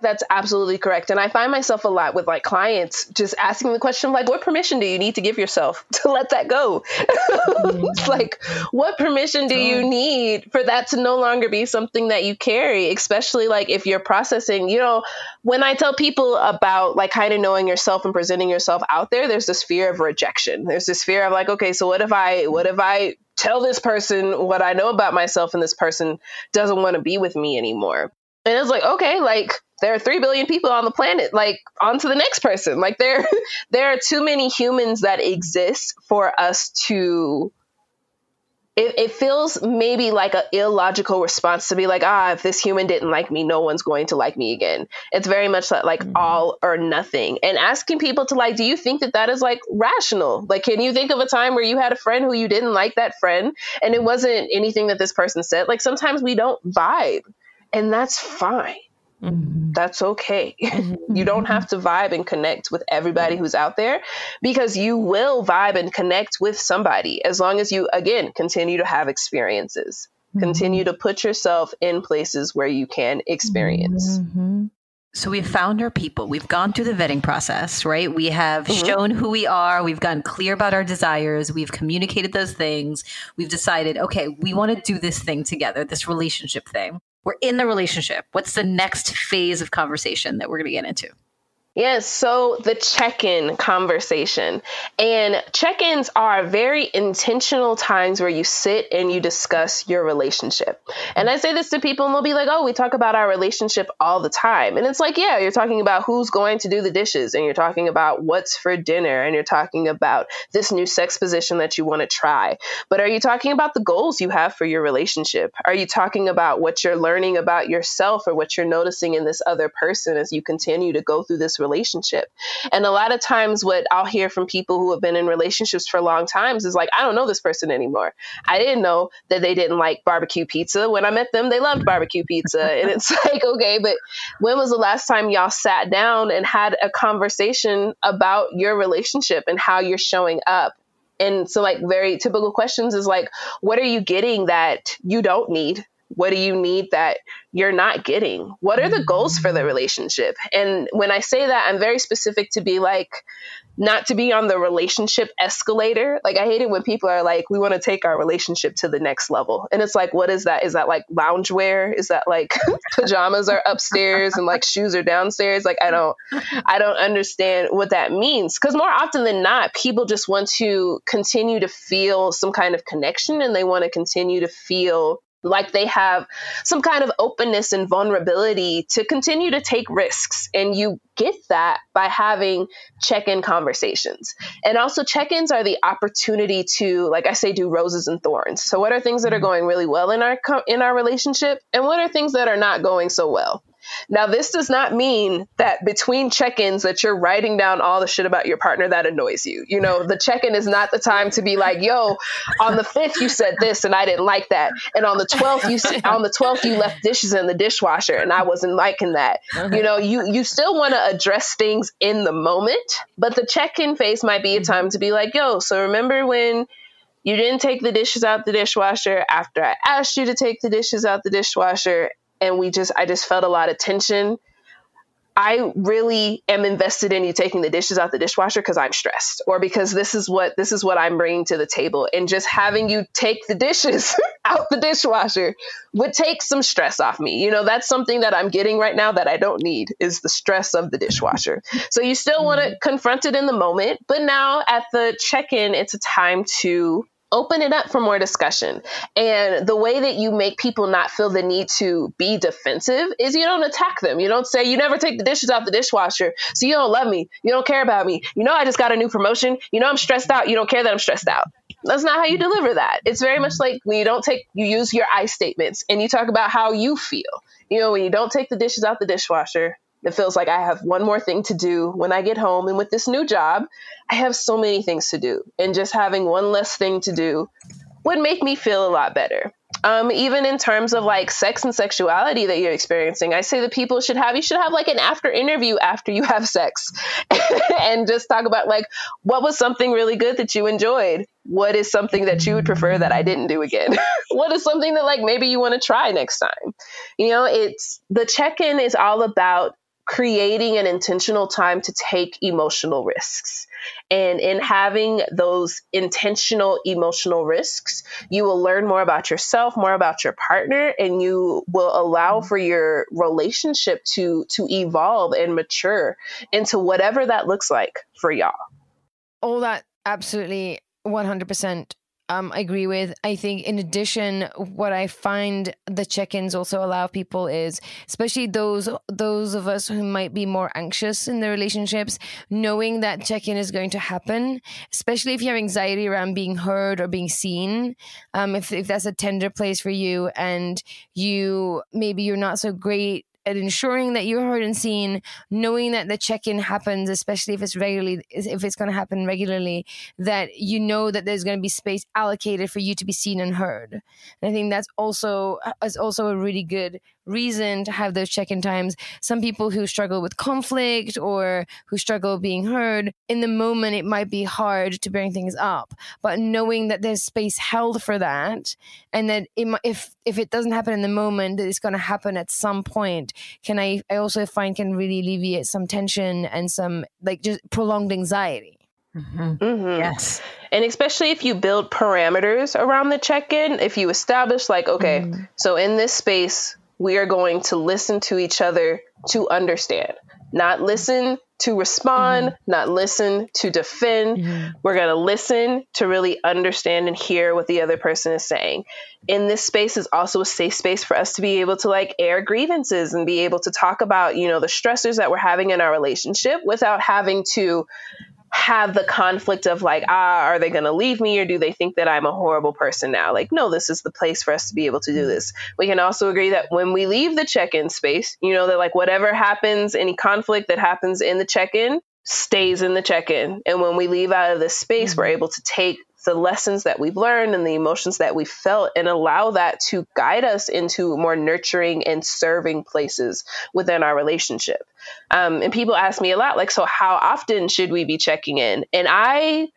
that's absolutely correct. And I find myself a lot with like clients just asking the question like, what permission do you need to give yourself to let that go? Mm-hmm. it's like, what permission do you need for that to no longer be something that you carry, especially like if you're processing, you know, when I tell people about like kind of knowing yourself and presenting yourself out there, there's this fear of rejection. There's this fear of like, okay, so what if I, what if I tell this person what I know about myself and this person doesn't want to be with me anymore? And it's like, okay, like there are 3 billion people on the planet like on to the next person. Like there there are too many humans that exist for us to it, it feels maybe like an illogical response to be like ah if this human didn't like me no one's going to like me again. It's very much like, like mm-hmm. all or nothing. And asking people to like do you think that that is like rational? Like can you think of a time where you had a friend who you didn't like that friend and it wasn't anything that this person said? Like sometimes we don't vibe and that's fine Mm-hmm. That's okay. Mm-hmm. you don't have to vibe and connect with everybody who's out there because you will vibe and connect with somebody as long as you, again, continue to have experiences. Mm-hmm. Continue to put yourself in places where you can experience. Mm-hmm. So we've found our people. We've gone through the vetting process, right? We have mm-hmm. shown who we are. We've gotten clear about our desires. We've communicated those things. We've decided, okay, we want to do this thing together, this relationship thing we're in the relationship. What's the next phase of conversation that we're going to get into? Yes, so the check in conversation. And check ins are very intentional times where you sit and you discuss your relationship. And I say this to people, and they'll be like, oh, we talk about our relationship all the time. And it's like, yeah, you're talking about who's going to do the dishes, and you're talking about what's for dinner, and you're talking about this new sex position that you want to try. But are you talking about the goals you have for your relationship? Are you talking about what you're learning about yourself or what you're noticing in this other person as you continue to go through this relationship. And a lot of times, what I'll hear from people who have been in relationships for long times is like, I don't know this person anymore. I didn't know that they didn't like barbecue pizza. When I met them, they loved barbecue pizza. and it's like, okay, but when was the last time y'all sat down and had a conversation about your relationship and how you're showing up? And so, like, very typical questions is like, what are you getting that you don't need? What do you need that you're not getting? What are the mm-hmm. goals for the relationship? And when I say that, I'm very specific to be like, not to be on the relationship escalator. Like, I hate it when people are like, we want to take our relationship to the next level. And it's like, what is that? Is that like loungewear? Is that like pajamas are upstairs and like shoes are downstairs? Like, I don't, I don't understand what that means. Cause more often than not, people just want to continue to feel some kind of connection and they want to continue to feel like they have some kind of openness and vulnerability to continue to take risks. And you get that by having check in conversations. And also, check ins are the opportunity to, like I say, do roses and thorns. So, what are things that are mm-hmm. going really well in our, in our relationship? And what are things that are not going so well? Now, this does not mean that between check ins that you're writing down all the shit about your partner that annoys you. You know, the check in is not the time to be like, yo, on the 5th you said this and I didn't like that. And on the 12th you on the 12th you left dishes in the dishwasher and I wasn't liking that. Uh-huh. You know, you you still want to address things in the moment, but the check in phase might be a time to be like, yo, so remember when you didn't take the dishes out the dishwasher after I asked you to take the dishes out the dishwasher and we just I just felt a lot of tension. I really am invested in you taking the dishes out the dishwasher because I'm stressed or because this is what this is what I'm bringing to the table and just having you take the dishes out the dishwasher would take some stress off me. You know, that's something that I'm getting right now that I don't need is the stress of the dishwasher. so you still want to mm-hmm. confront it in the moment, but now at the check-in it's a time to open it up for more discussion. And the way that you make people not feel the need to be defensive is you don't attack them. You don't say, you never take the dishes out the dishwasher, so you don't love me. You don't care about me. You know, I just got a new promotion. You know, I'm stressed out. You don't care that I'm stressed out. That's not how you deliver that. It's very much like when you don't take, you use your I statements and you talk about how you feel. You know, when you don't take the dishes out the dishwasher, it feels like I have one more thing to do when I get home. And with this new job, I have so many things to do. And just having one less thing to do would make me feel a lot better. Um, even in terms of like sex and sexuality that you're experiencing, I say that people should have, you should have like an after interview after you have sex and just talk about like, what was something really good that you enjoyed? What is something that you would prefer that I didn't do again? what is something that like maybe you want to try next time? You know, it's the check in is all about creating an intentional time to take emotional risks. And in having those intentional emotional risks, you will learn more about yourself, more about your partner, and you will allow for your relationship to to evolve and mature into whatever that looks like for y'all. All that absolutely 100% um, I agree with. I think, in addition, what I find the check-ins also allow people is, especially those those of us who might be more anxious in their relationships, knowing that check-in is going to happen. Especially if you have anxiety around being heard or being seen. Um, if if that's a tender place for you, and you maybe you're not so great at ensuring that you're heard and seen, knowing that the check-in happens, especially if it's regularly, if it's going to happen regularly, that you know that there's going to be space allocated for you to be seen and heard. And I think that's also uh, is also a really good reason to have those check-in times. Some people who struggle with conflict or who struggle being heard, in the moment it might be hard to bring things up, but knowing that there's space held for that, and that it, if if it doesn't happen in the moment, that it's going to happen at some point, can I I also find can really alleviate some tension and some like just prolonged anxiety. Mm-hmm. Mm-hmm. Yes. And especially if you build parameters around the check in, if you establish, like, okay, mm-hmm. so in this space, we are going to listen to each other to understand. not listen to respond, mm-hmm. not listen to defend. Mm-hmm. We're going to listen to really understand and hear what the other person is saying. In this space is also a safe space for us to be able to like air grievances and be able to talk about, you know, the stressors that we're having in our relationship without having to have the conflict of like, ah, are they going to leave me or do they think that I'm a horrible person now? Like, no, this is the place for us to be able to do this. We can also agree that when we leave the check in space, you know, that like whatever happens, any conflict that happens in the check in stays in the check in. And when we leave out of this space, mm-hmm. we're able to take the lessons that we've learned and the emotions that we felt and allow that to guide us into more nurturing and serving places within our relationship. Um, and people ask me a lot, like, so how often should we be checking in? And I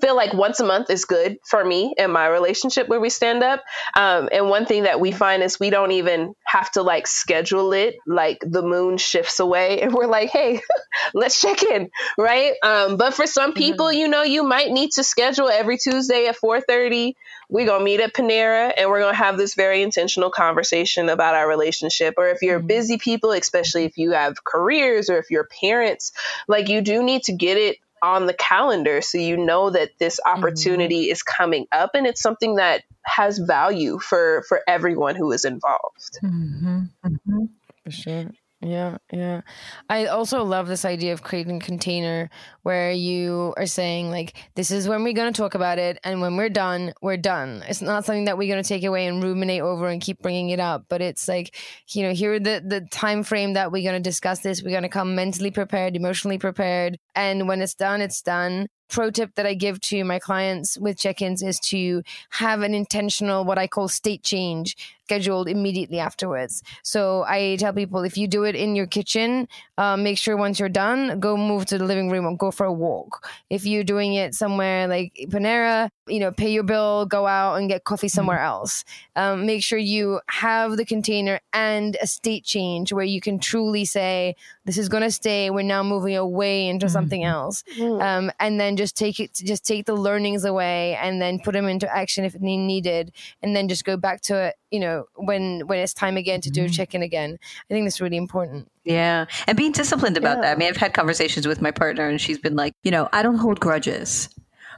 feel like once a month is good for me and my relationship where we stand up. Um, and one thing that we find is we don't even have to like schedule it. Like the moon shifts away and we're like, hey, let's check in, right? Um, but for some people, mm-hmm. you know, you might need to schedule every Tuesday at 4:30. We're gonna meet at Panera and we're gonna have this very intentional conversation about our relationship. Or if you're mm-hmm. busy people, especially if you have careers or if you're parents, like you do need to get it on the calendar so you know that this mm-hmm. opportunity mm-hmm. is coming up and it's something that has value for for everyone who is involved mm-hmm. Mm-hmm. for sure yeah, yeah. I also love this idea of creating a container where you are saying like this is when we're going to talk about it and when we're done, we're done. It's not something that we're going to take away and ruminate over and keep bringing it up, but it's like, you know, here the the time frame that we're going to discuss this. We're going to come mentally prepared, emotionally prepared, and when it's done, it's done pro tip that I give to my clients with check ins is to have an intentional, what I call state change scheduled immediately afterwards. So I tell people if you do it in your kitchen, uh, make sure once you're done, go move to the living room or go for a walk. If you're doing it somewhere like Panera, you know, pay your bill, go out and get coffee somewhere mm-hmm. else. Um, make sure you have the container and a state change where you can truly say, this is going to stay. We're now moving away into mm-hmm. something else. Mm-hmm. Um, and then just take it, just take the learnings away and then put them into action if needed. And then just go back to it, you know, when, when it's time again to do a mm-hmm. check in again. I think that's really important. Yeah. And being disciplined about yeah. that. I mean, I've had conversations with my partner and she's been like, you know, I don't hold grudges.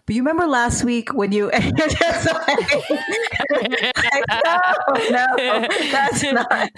But you remember last week when you like, no, no, that's not.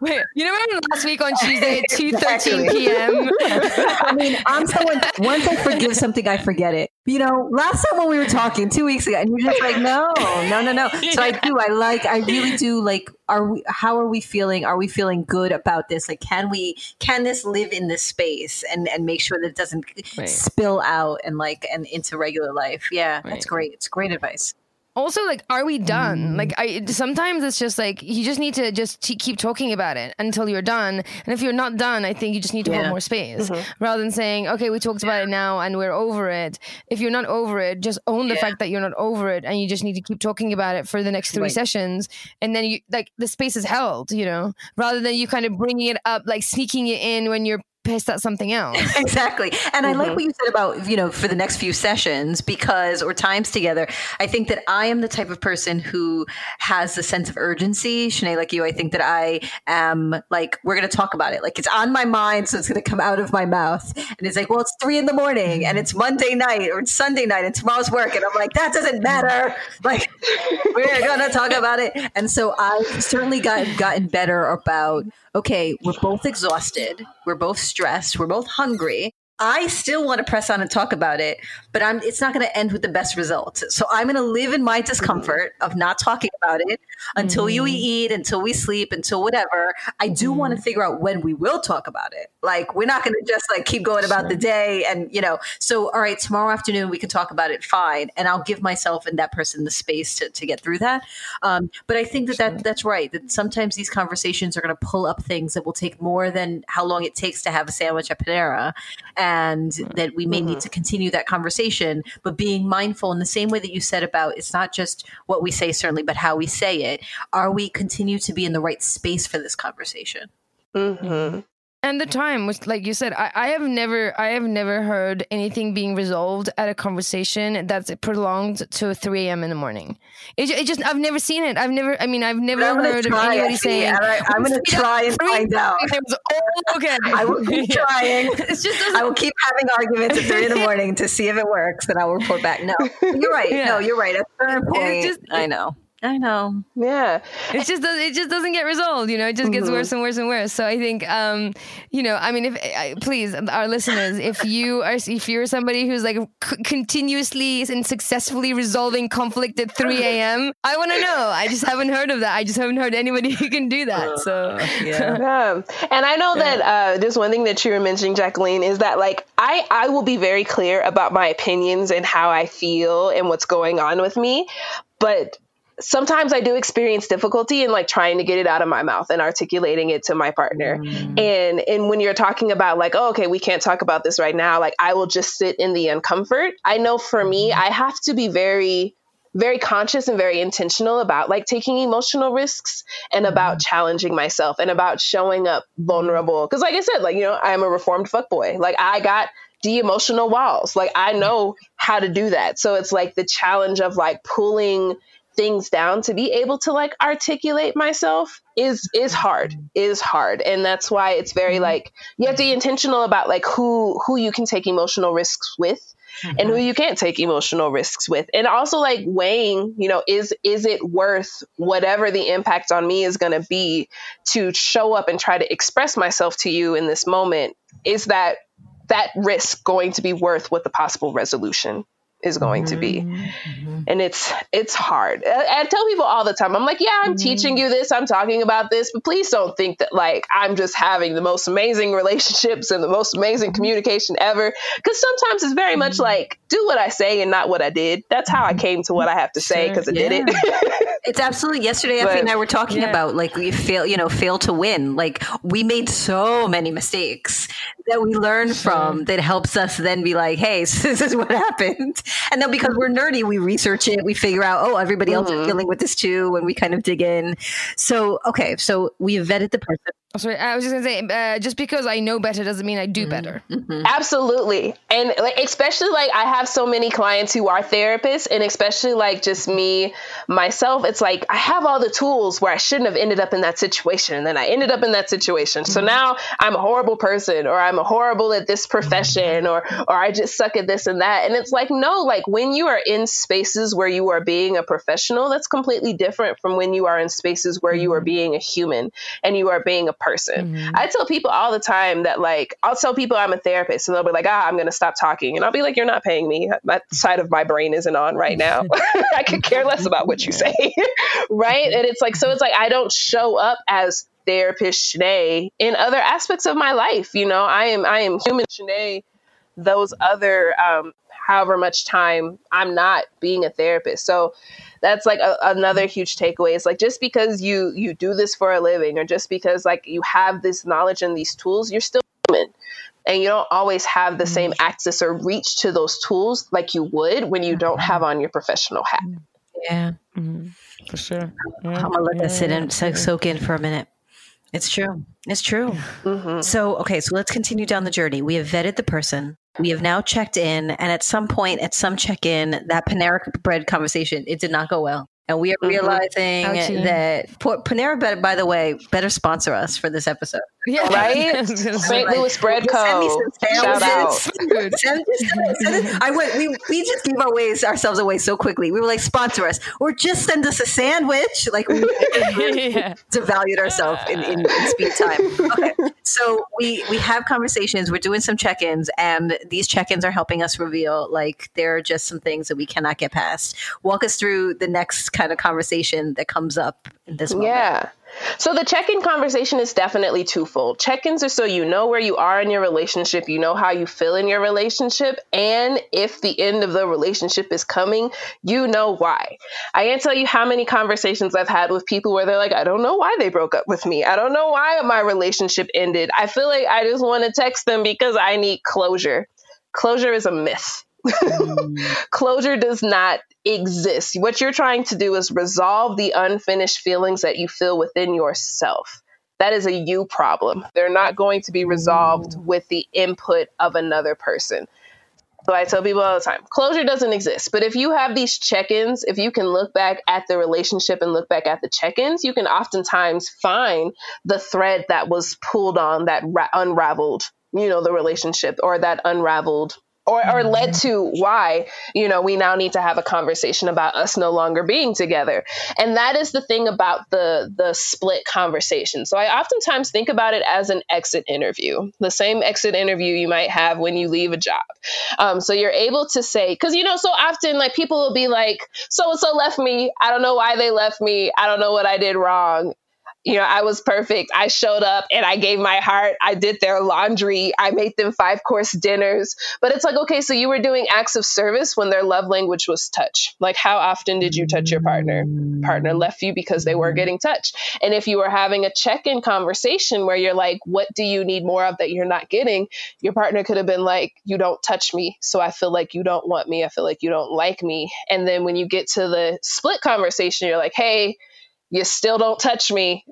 Wait, you remember last week on Tuesday at two thirteen p.m. I mean, I'm someone. Once I forgive something, I forget it. You know, last time when we were talking two weeks ago, and you're just like, no, no, no, no. So I do. I like. I really do like. Are we? How are we feeling? Are we feeling good about this? Like, can we? Can this live in this space and and make sure that it doesn't right. spill out and like and into regular life? Yeah, right. that's great. It's great advice also like are we done mm. like i sometimes it's just like you just need to just t- keep talking about it until you're done and if you're not done i think you just need to yeah. hold more space mm-hmm. rather than saying okay we talked about it now and we're over it if you're not over it just own the yeah. fact that you're not over it and you just need to keep talking about it for the next three right. sessions and then you like the space is held you know rather than you kind of bringing it up like sneaking it in when you're pissed at something else. exactly. And mm-hmm. I like mm-hmm. what you said about, you know, for the next few sessions because, or times together, I think that I am the type of person who has a sense of urgency. Shanae, like you, I think that I am like, we're going to talk about it. Like it's on my mind. So it's going to come out of my mouth. And it's like, well, it's three in the morning and it's Monday night or it's Sunday night and tomorrow's work. And I'm like, that doesn't matter. Like we're going to talk about it. And so I've certainly gotten, gotten better about, okay, we're both exhausted, we're both stressed, we're both hungry. I still want to press on and talk about it, but I'm it's not going to end with the best result. So I'm going to live in my discomfort of not talking about it until mm. you eat, until we sleep, until whatever. I do mm. want to figure out when we will talk about it. Like we're not going to just like keep going about sure. the day and you know. So all right, tomorrow afternoon we can talk about it. Fine, and I'll give myself and that person the space to, to get through that. Um, but I think that, sure. that that's right. That sometimes these conversations are going to pull up things that will take more than how long it takes to have a sandwich at Panera and that we may mm-hmm. need to continue that conversation, but being mindful in the same way that you said about it's not just what we say, certainly, but how we say it. Are we continue to be in the right space for this conversation? Mm-hmm. And the time which like you said I, I have never i have never heard anything being resolved at a conversation that's prolonged to 3 a.m in the morning. It, it just i've never seen it. I've never i mean i've never heard of anybody saying I, am going to try and find out. Okay i will keep trying. It's just i will keep having arguments at 3 in the morning to see if it works and i will report back. No you're right. Yeah. no you're right. At certain point. just, i know I know. Yeah. It just does, it just doesn't get resolved, you know. It just gets mm-hmm. worse and worse and worse. So I think um, you know, I mean if I, please our listeners, if you are if you're somebody who's like c- continuously and successfully resolving conflict at 3 a.m., I want to know. I just haven't heard of that. I just haven't heard anybody who can do that. So yeah. yeah. And I know yeah. that uh, just one thing that you were mentioning Jacqueline is that like I I will be very clear about my opinions and how I feel and what's going on with me, but sometimes I do experience difficulty in like trying to get it out of my mouth and articulating it to my partner. Mm. And and when you're talking about like, oh, okay, we can't talk about this right now, like I will just sit in the uncomfort. I know for me, mm-hmm. I have to be very very conscious and very intentional about like taking emotional risks and about mm-hmm. challenging myself and about showing up vulnerable. Cause like I said, like, you know, I'm a reformed fuckboy. Like I got the emotional walls. Like I know how to do that. So it's like the challenge of like pulling things down to be able to like articulate myself is is hard is hard and that's why it's very mm-hmm. like you have to be intentional about like who who you can take emotional risks with mm-hmm. and who you can't take emotional risks with and also like weighing you know is is it worth whatever the impact on me is going to be to show up and try to express myself to you in this moment is that that risk going to be worth what the possible resolution is going mm-hmm. to be mm-hmm. and it's it's hard I, I, tell people all the time i'm like yeah i'm mm-hmm. teaching you this i'm talking about this but please don't think that like i'm just having the most amazing relationships and the most amazing mm-hmm. communication ever because sometimes it's very much mm-hmm. like do what i say and not what i did that's how i mm-hmm. came to what i have to say because sure. i yeah. did it it's absolutely yesterday but, effy and i were talking yeah. about like we fail you know fail to win like we made so many mistakes that we learn sure. from that helps us then be like hey this is what happened and then because we're nerdy, we research it, we figure out, oh, everybody else mm-hmm. is dealing with this too, and we kind of dig in. So, okay, so we vetted the person. Oh, sorry, I was just gonna say, uh, just because I know better doesn't mean I do mm-hmm. better. Mm-hmm. Absolutely, and like especially like I have so many clients who are therapists, and especially like just me myself, it's like I have all the tools where I shouldn't have ended up in that situation, and then I ended up in that situation. Mm-hmm. So now I'm a horrible person, or I'm horrible at this profession, or or I just suck at this and that. And it's like no, like when you are in spaces where you are being a professional, that's completely different from when you are in spaces where you are mm-hmm. being a human and you are being a person. Mm-hmm. I tell people all the time that like I'll tell people I'm a therapist and they'll be like, ah, I'm going to stop talking, and I'll be like, you're not paying me. That side of my brain isn't on right now. I could care less about what you say, right? And it's like so it's like I don't show up as therapist Shanae in other aspects of my life. You know, I am I am human Shanae. Those other um, however much time I'm not being a therapist. So that's like a, another huge takeaway is like just because you you do this for a living or just because like you have this knowledge and these tools you're still human and you don't always have the same mm-hmm. access or reach to those tools like you would when you don't have on your professional hat yeah mm-hmm. for sure yeah. i'm gonna let yeah. this sit and soak in for a minute it's true. It's true. Mm-hmm. So, okay, so let's continue down the journey. We have vetted the person. We have now checked in, and at some point, at some check in, that Panera bread conversation, it did not go well. And we are mm-hmm. realizing Ouchie. that Panera, by the way, better sponsor us for this episode. Yeah. Right? St. Louis Bread Co. Shout out. Send, send, send, I went, we, we just gave our ways ourselves away so quickly. We were like, sponsor us or just send us a sandwich. Like we yeah. devalued ourselves in, in, in, speed time. Okay. So we, we have conversations. We're doing some check-ins and these check-ins are helping us reveal like there are just some things that we cannot get past. Walk us through the next kind of conversation that comes up in this moment. Yeah. So the check-in conversation is definitely twofold. Check-ins are so you know where you are in your relationship, you know how you feel in your relationship, and if the end of the relationship is coming, you know why. I can't tell you how many conversations I've had with people where they're like, I don't know why they broke up with me. I don't know why my relationship ended. I feel like I just want to text them because I need closure. Closure is a myth. Mm. Closure does not exist. What you're trying to do is resolve the unfinished feelings that you feel within yourself. that is a you problem. They're not going to be resolved with the input of another person. So I tell people all the time closure doesn't exist. But if you have these check ins, if you can look back at the relationship and look back at the check ins, you can oftentimes find the thread that was pulled on that ra- unraveled, you know, the relationship or that unraveled or, or led to why you know we now need to have a conversation about us no longer being together. And that is the thing about the the split conversation. So i oftentimes think about it as an exit interview the same exit interview you might have when you leave a job. Um, so you're able to say because you know so often like people will be like so and so left me. I don't know why they left me. I don't know what i did wrong you know, I was perfect. I showed up and I gave my heart. I did their laundry. I made them five course dinners. But it's like, okay, so you were doing acts of service when their love language was touch. Like, how often did you touch your partner? Partner mm. left you because they were getting touched. And if you were having a check in conversation where you're like, what do you need more of that you're not getting? Your partner could have been like, you don't touch me. So I feel like you don't want me. I feel like you don't like me. And then when you get to the split conversation, you're like, hey, you still don't touch me.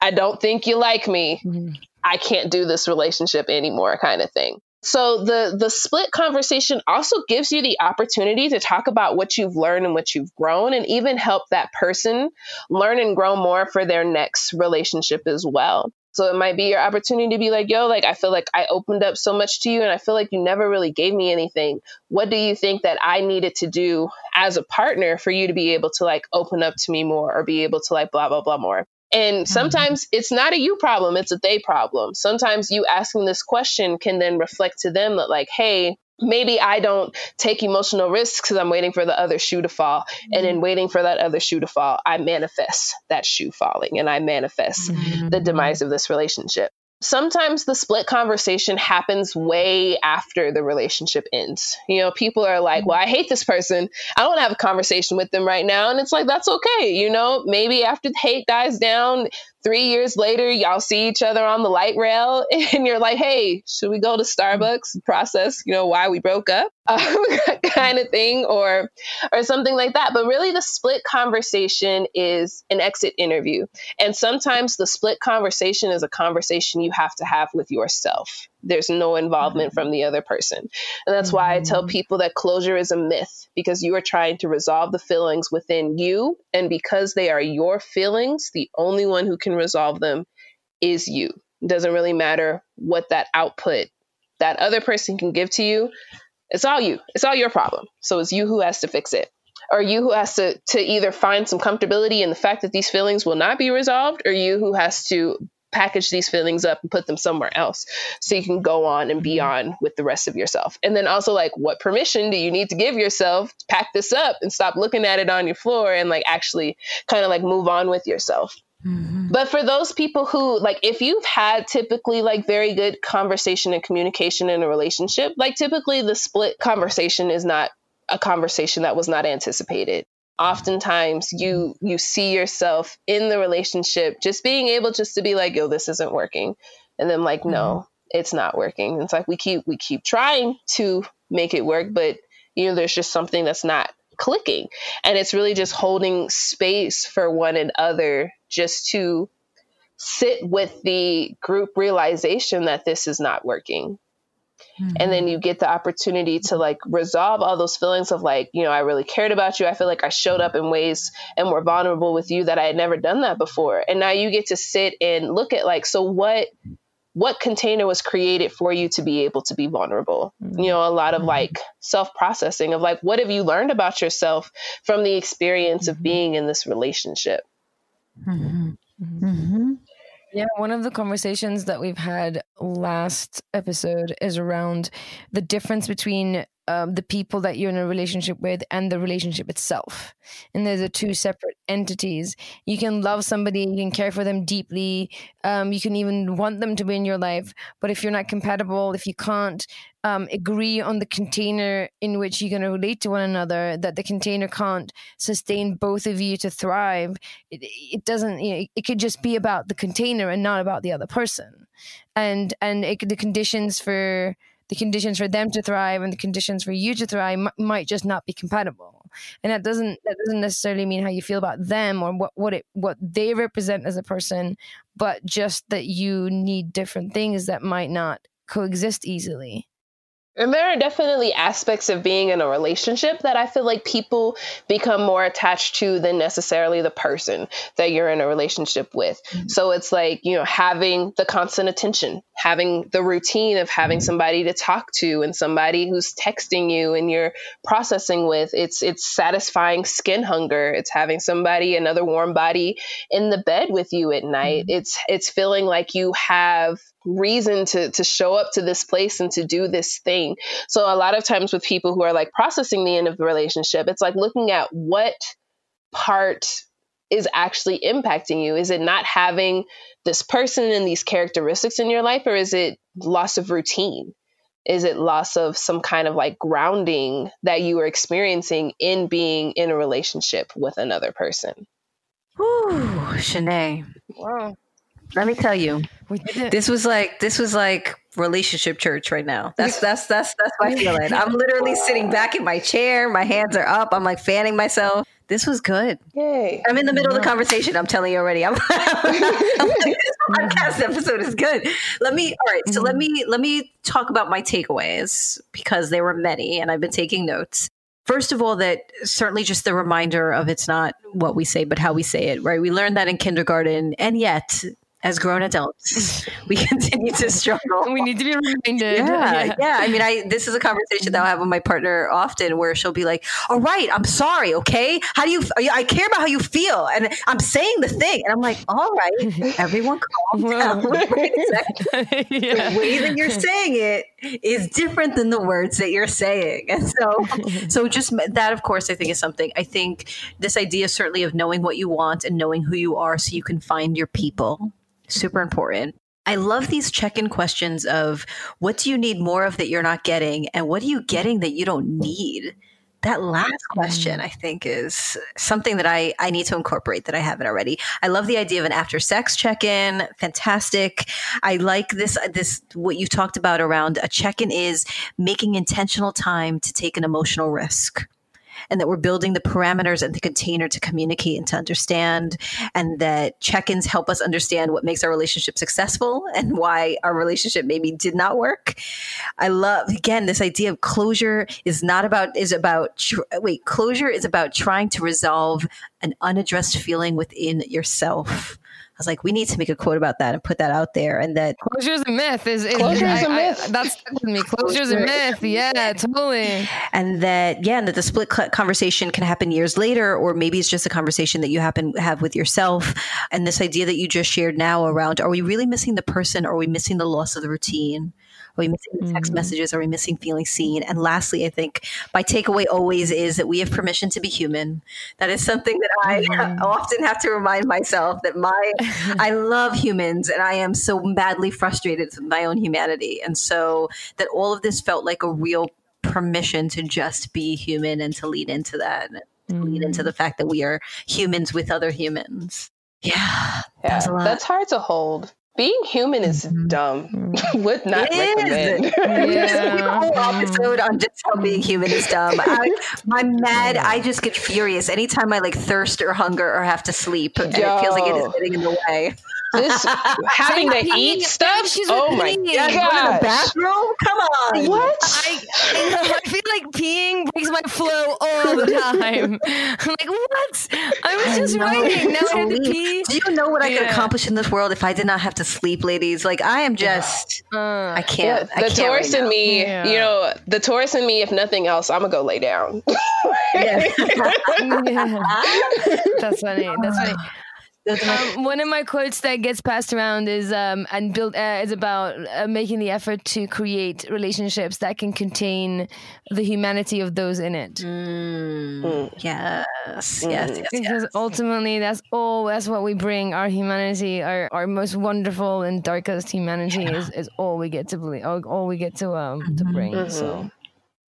I don't think you like me. Mm-hmm. I can't do this relationship anymore, kind of thing. So the the split conversation also gives you the opportunity to talk about what you've learned and what you've grown and even help that person learn and grow more for their next relationship as well. So it might be your opportunity to be like, yo, like I feel like I opened up so much to you and I feel like you never really gave me anything. What do you think that I needed to do as a partner for you to be able to like open up to me more or be able to like blah blah blah more? And mm-hmm. sometimes mm-hmm. it's not a you problem, it's a they problem. Sometimes you asking this question can then reflect to them that, like, hey, maybe I don't take emotional risks because I'm waiting for the other shoe to fall. Mm-hmm. And in mm-hmm. waiting for that other shoe to fall, I manifest that shoe falling and I manifest mm-hmm. the demise of this relationship sometimes the split conversation happens way after the relationship ends. You know, people are like, well, I hate this person. I don't have a conversation with them right now. And it's like, that's okay. You know, maybe after the hate dies down, three years later, y'all see each other on the light rail and you're like, hey, should we go to Starbucks process, you know, why we broke up kind of thing or, or something like that. But really the split conversation is an exit interview. And sometimes the split conversation is a conversation you have to have with yourself. There's no involvement mm-hmm. from the other person. And that's mm-hmm. why I tell mm-hmm. people that closure is a myth because you are trying to resolve the feelings within you. And because they are your feelings, the only one who can resolve them is you. It doesn't really matter what that output that other person can give to you. It's all you. It's all your problem. So it's you who has to fix it. Or you who has to to either find some comfortability in the fact that these feelings will not be resolved, or you who has to package these feelings up and put them somewhere else so you can go on and be mm-hmm. on with the rest of yourself. And then also like what permission do you need to give yourself to pack this up and stop looking at it on your floor and like actually kind of like move on with yourself. Mm-hmm. But for those people who like if you've had typically like very good conversation and communication in a relationship, like typically the split conversation is not a conversation that was not anticipated oftentimes you you see yourself in the relationship just being able just to be like yo this isn't working. And then like mm-hmm. no it's not working. It's like we keep we keep trying to make it work but you know there's just something that's not clicking. And it's really just holding space for one another just to sit with the group realization that this is not working Mm-hmm. And then you get the opportunity to like resolve all those feelings of like, you know, I really cared about you. I feel like I showed up in ways and were vulnerable with you that I had never done that before. And now you get to sit and look at like, so what what container was created for you to be able to be vulnerable mm-hmm. you know a lot of mm-hmm. like self processing of like what have you learned about yourself from the experience mm-hmm. of being in this relationship mm-hmm. Mm-hmm. Yeah, one of the conversations that we've had last episode is around the difference between um, the people that you're in a relationship with and the relationship itself. And there's a two separate entities. You can love somebody, you can care for them deeply, um, you can even want them to be in your life. But if you're not compatible, if you can't um, agree on the container in which you're going to relate to one another, that the container can't sustain both of you to thrive, it, it doesn't. You know, it could just be about the container and not about the other person, and and it, the conditions for the conditions for them to thrive and the conditions for you to thrive m- might just not be compatible. and that doesn't that doesn't necessarily mean how you feel about them or what what it what they represent as a person but just that you need different things that might not coexist easily and there are definitely aspects of being in a relationship that I feel like people become more attached to than necessarily the person that you're in a relationship with. Mm-hmm. So it's like, you know, having the constant attention, having the routine of having somebody to talk to and somebody who's texting you and you're processing with. It's it's satisfying skin hunger. It's having somebody, another warm body in the bed with you at night. Mm-hmm. It's it's feeling like you have reason to to show up to this place and to do this thing. So a lot of times with people who are like processing the end of the relationship, it's like looking at what part is actually impacting you. Is it not having this person and these characteristics in your life or is it loss of routine? Is it loss of some kind of like grounding that you are experiencing in being in a relationship with another person? Ooh, Shanae. Wow. Let me tell you, this was like this was like relationship church right now. That's that's that's that's my feeling. I'm literally sitting back in my chair, my hands are up. I'm like fanning myself. This was good. Yay! I'm in the middle of the conversation. I'm telling you already. I'm, I'm like, this podcast episode is good. Let me. All right. So let me let me talk about my takeaways because there were many, and I've been taking notes. First of all, that certainly just the reminder of it's not what we say, but how we say it, right? We learned that in kindergarten, and yet as grown adults, we continue to struggle. We need to be reminded. Yeah, yeah, yeah. I mean, I this is a conversation that I have with my partner often, where she'll be like, "All right, I'm sorry. Okay, how do you? I care about how you feel, and I'm saying the thing." And I'm like, "All right, everyone, calm down. Wait a second. yeah. The way that you're saying it is different than the words that you're saying, and so, so just that, of course, I think is something. I think this idea certainly of knowing what you want and knowing who you are, so you can find your people super important. I love these check in questions of what do you need more of that you're not getting? And what are you getting that you don't need? That last question, mm. I think, is something that I, I need to incorporate that I haven't already. I love the idea of an after sex check in. Fantastic. I like this, this, what you talked about around a check in is making intentional time to take an emotional risk and that we're building the parameters and the container to communicate and to understand, and that check ins help us understand what makes our relationship successful and why our relationship maybe did not work. I love, again, this idea of closure is not about, is about, wait, closure is about trying to resolve an unaddressed feeling within yourself was like, we need to make a quote about that and put that out there. And that closure is a myth. Is, is closure is a myth? I, that's with me. Closure is a myth. Yeah, totally. And that yeah, and that the split conversation can happen years later, or maybe it's just a conversation that you happen have with yourself. And this idea that you just shared now around, are we really missing the person? Or are we missing the loss of the routine? Are we missing the text mm-hmm. messages? Are we missing feeling seen? And lastly, I think my takeaway always is that we have permission to be human. That is something that I mm-hmm. often have to remind myself that my I love humans and I am so badly frustrated with my own humanity. And so that all of this felt like a real permission to just be human and to lead into that. Mm-hmm. Lead into the mm. fact that we are humans with other humans. Yeah, yeah that's hard to hold being human is mm-hmm. dumb. Would not it recommend. Is. yeah. a whole episode on just how being human is dumb. I, am mad. I just get furious anytime I like thirst or hunger or have to sleep, and Yo. it feels like it is getting in the way this having to eat stuff. oh my god! Go to the bathroom? Come on! What? I, I, feel like peeing breaks my flow all the time. I'm like, what? I was just writing. Now I have to pee. Do you know what I could accomplish in this world if I did not have to sleep, ladies? Like I am just, uh, I can't. Yeah, the I can't Taurus right in me, yeah. you know, the Taurus in me. If nothing else, I'm gonna go lay down. yeah. That's funny. That's funny. Um, one of my quotes that gets passed around is um, and build uh, is about uh, making the effort to create relationships that can contain the humanity of those in it. Mm. Mm. Yes, mm. yes, yes, Because yes. ultimately, that's all. That's what we bring. Our humanity, our our most wonderful and darkest humanity, yeah. is, is all we get to believe. All, all we get to um mm-hmm. to bring. Mm-hmm. So.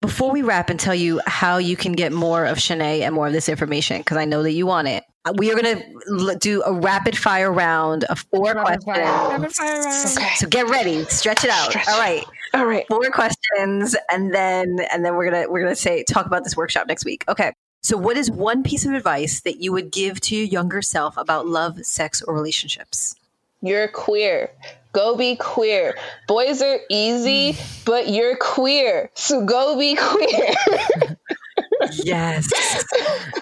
Before we wrap and tell you how you can get more of Shanae and more of this information, because I know that you want it, uh, we are going to do a rapid fire round of four rapid questions. Fire. Rapid fire round. Okay. So get ready, stretch it out. Stretch. All right. All right. Four questions and then and then we're going to we're going to say talk about this workshop next week. Okay. So, what is one piece of advice that you would give to your younger self about love, sex, or relationships? You're queer. Go be queer. Boys are easy, but you're queer. So go be queer. yes.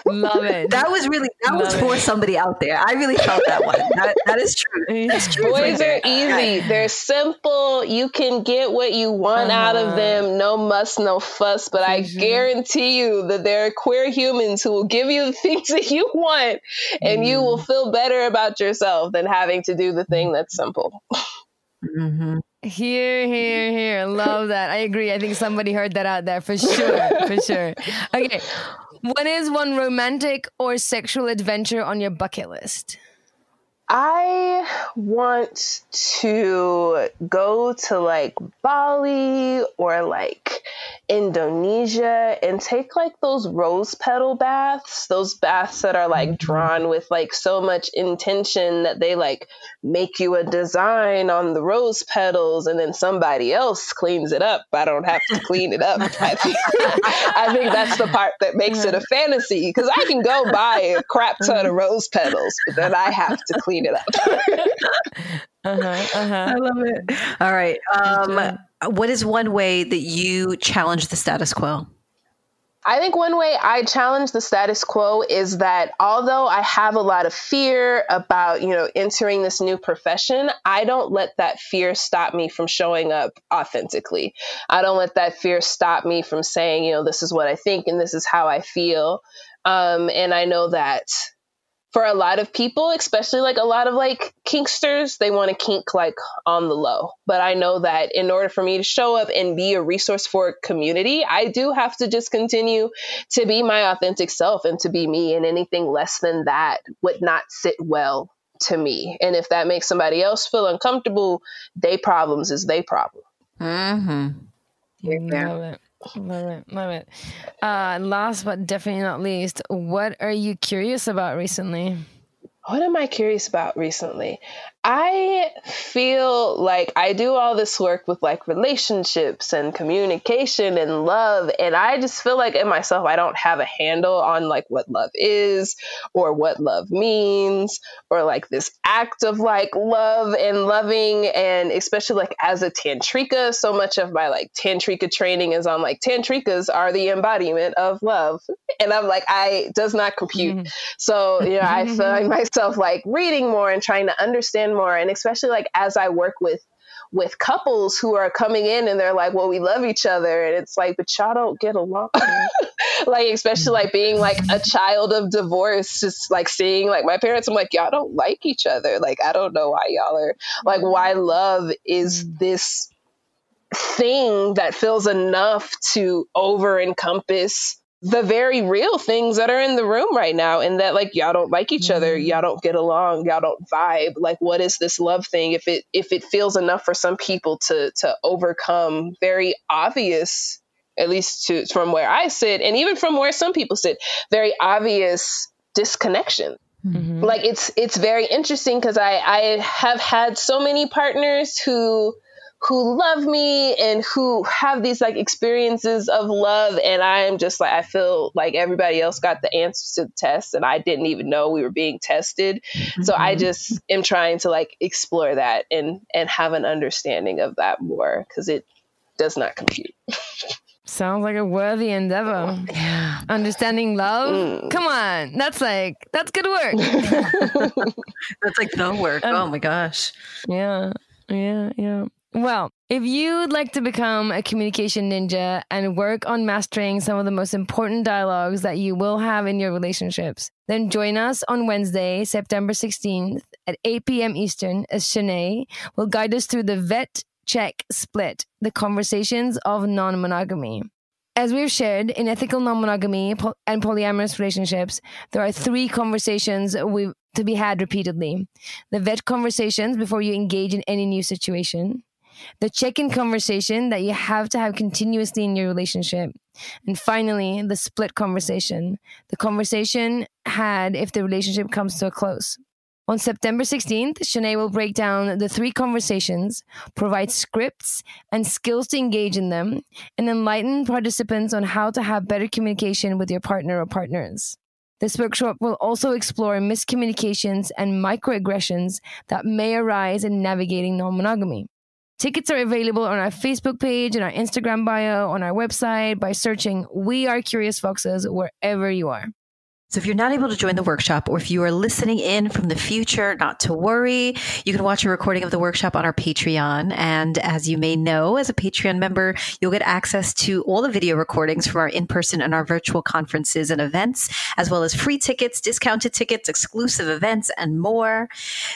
Love it. That was really that Love was for it. somebody out there. I really felt that one. That, that is true. That's true. Boys are easy. They're simple. You can get what you want uh-huh. out of them. No muss, no fuss. But I mm-hmm. guarantee you that there are queer humans who will give you the things that you want, and mm. you will mm. feel better about yourself than having to do the thing that's simple. Mm-hmm. Here, here, here. Love that. I agree. I think somebody heard that out there for sure. for sure. Okay. What is one romantic or sexual adventure on your bucket list? I want to go to like Bali or like Indonesia and take like those rose petal baths, those baths that are like mm-hmm. drawn with like so much intention that they like make you a design on the rose petals and then somebody else cleans it up. I don't have to clean it up. I think, I think that's the part that makes it a fantasy because I can go buy a crap ton of rose petals, but then I have to clean it up. uh-huh, uh-huh. I love it. All right. Um, what is one way that you challenge the status quo? I think one way I challenge the status quo is that although I have a lot of fear about, you know, entering this new profession, I don't let that fear stop me from showing up authentically. I don't let that fear stop me from saying, you know, this is what I think and this is how I feel. Um, and I know that for a lot of people, especially like a lot of like kinksters, they want to kink like on the low. But I know that in order for me to show up and be a resource for community, I do have to just continue to be my authentic self and to be me. And anything less than that would not sit well to me. And if that makes somebody else feel uncomfortable, they problems is they problem. Mm-hmm. Love it. Love it. Love it. Uh, last but definitely not least, what are you curious about recently? What am I curious about recently? I feel like I do all this work with like relationships and communication and love. And I just feel like in myself, I don't have a handle on like what love is or what love means or like this act of like love and loving. And especially like as a tantrika, so much of my like tantrika training is on like tantrikas are the embodiment of love. And I'm like, I does not compute. Mm-hmm. So, you know, I find myself like reading more and trying to understand more. And especially like as i work with with couples who are coming in and they're like well we love each other. And it's like but y'all don't get along. Like especially like being like a child of divorce just like seeing like my parents i'm like y'all don't like each other. Like i don't know why y'all are like why mm-hmm. love is mm-hmm. this thing that feels enough to over encompass the very real things that are in the room right now and that like y'all don't like each other mm-hmm. y'all don't get along y'all don't vibe like what is this love thing if it if it feels enough for some people to to overcome very obvious at least to from where i sit and even from where some people sit very obvious disconnection mm-hmm. like it's it's very interesting because i i have had so many partners who who love me and who have these like experiences of love and i am just like i feel like everybody else got the answers to the test and i didn't even know we were being tested mm-hmm. so i mm-hmm. just am trying to like explore that and and have an understanding of that more because it does not compute Sounds like a worthy endeavor. Yeah. Understanding love? Mm. Come on. That's like, that's good work. that's like the work. Um, oh my gosh. Yeah. Yeah. Yeah. Well, if you'd like to become a communication ninja and work on mastering some of the most important dialogues that you will have in your relationships, then join us on Wednesday, September 16th at 8 p.m. Eastern as Shanae will guide us through the vet check split, the conversations of non monogamy. As we've shared in ethical non monogamy and polyamorous relationships, there are three conversations to be had repeatedly. The vet conversations before you engage in any new situation the check in conversation that you have to have continuously in your relationship. And finally, the split conversation, the conversation had if the relationship comes to a close. On September 16th, Shanae will break down the three conversations, provide scripts and skills to engage in them, and enlighten participants on how to have better communication with your partner or partners. This workshop will also explore miscommunications and microaggressions that may arise in navigating non monogamy. Tickets are available on our Facebook page and our Instagram bio, on our website by searching We Are Curious Foxes wherever you are. So if you're not able to join the workshop or if you are listening in from the future, not to worry. You can watch a recording of the workshop on our Patreon. And as you may know, as a Patreon member, you'll get access to all the video recordings from our in-person and our virtual conferences and events, as well as free tickets, discounted tickets, exclusive events, and more.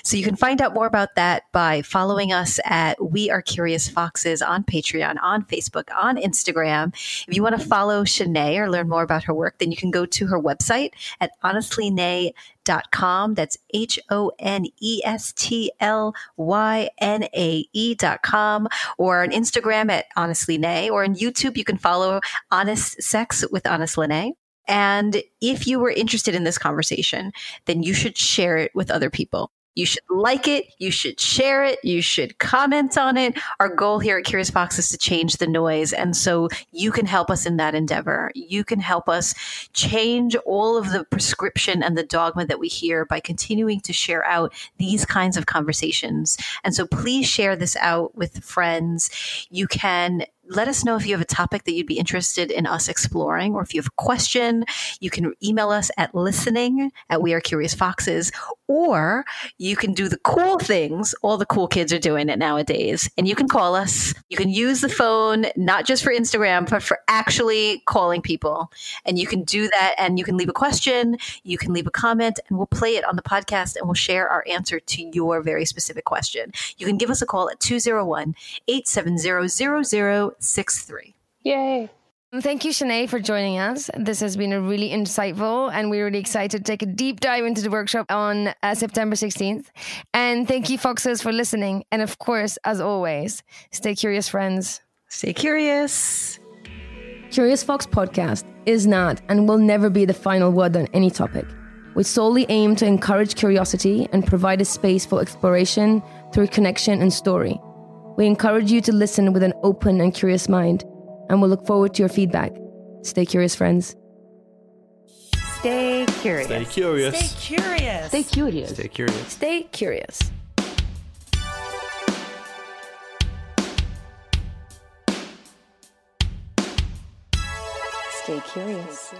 So you can find out more about that by following us at We Are Curious Foxes on Patreon, on Facebook, on Instagram. If you want to follow Shanae or learn more about her work, then you can go to her website at honestlynae.com. That's H O N E S T L Y N A E.com or on Instagram at Honestly Nae or on YouTube. You can follow Honest Sex with HonestlyNae. And if you were interested in this conversation, then you should share it with other people. You should like it. You should share it. You should comment on it. Our goal here at Curious Fox is to change the noise. And so you can help us in that endeavor. You can help us change all of the prescription and the dogma that we hear by continuing to share out these kinds of conversations. And so please share this out with friends. You can let us know if you have a topic that you'd be interested in us exploring, or if you have a question, you can email us at listening at We Are Curious Foxes, or you can do the cool things. All the cool kids are doing it nowadays. And you can call us. You can use the phone, not just for Instagram, but for actually calling people. And you can do that and you can leave a question, you can leave a comment, and we'll play it on the podcast and we'll share our answer to your very specific question. You can give us a call at 201 870 0063. Yay. Thank you, Shanae, for joining us. This has been a really insightful, and we're really excited to take a deep dive into the workshop on uh, September 16th. And thank you, Foxes, for listening. And of course, as always, stay curious, friends. Stay curious. Curious Fox podcast is not and will never be the final word on any topic. We solely aim to encourage curiosity and provide a space for exploration through connection and story. We encourage you to listen with an open and curious mind and we'll look forward to your feedback. Stay curious, friends. Stay curious. Stay curious. Stay curious. Stay curious. Stay curious. Stay curious. Stay curious.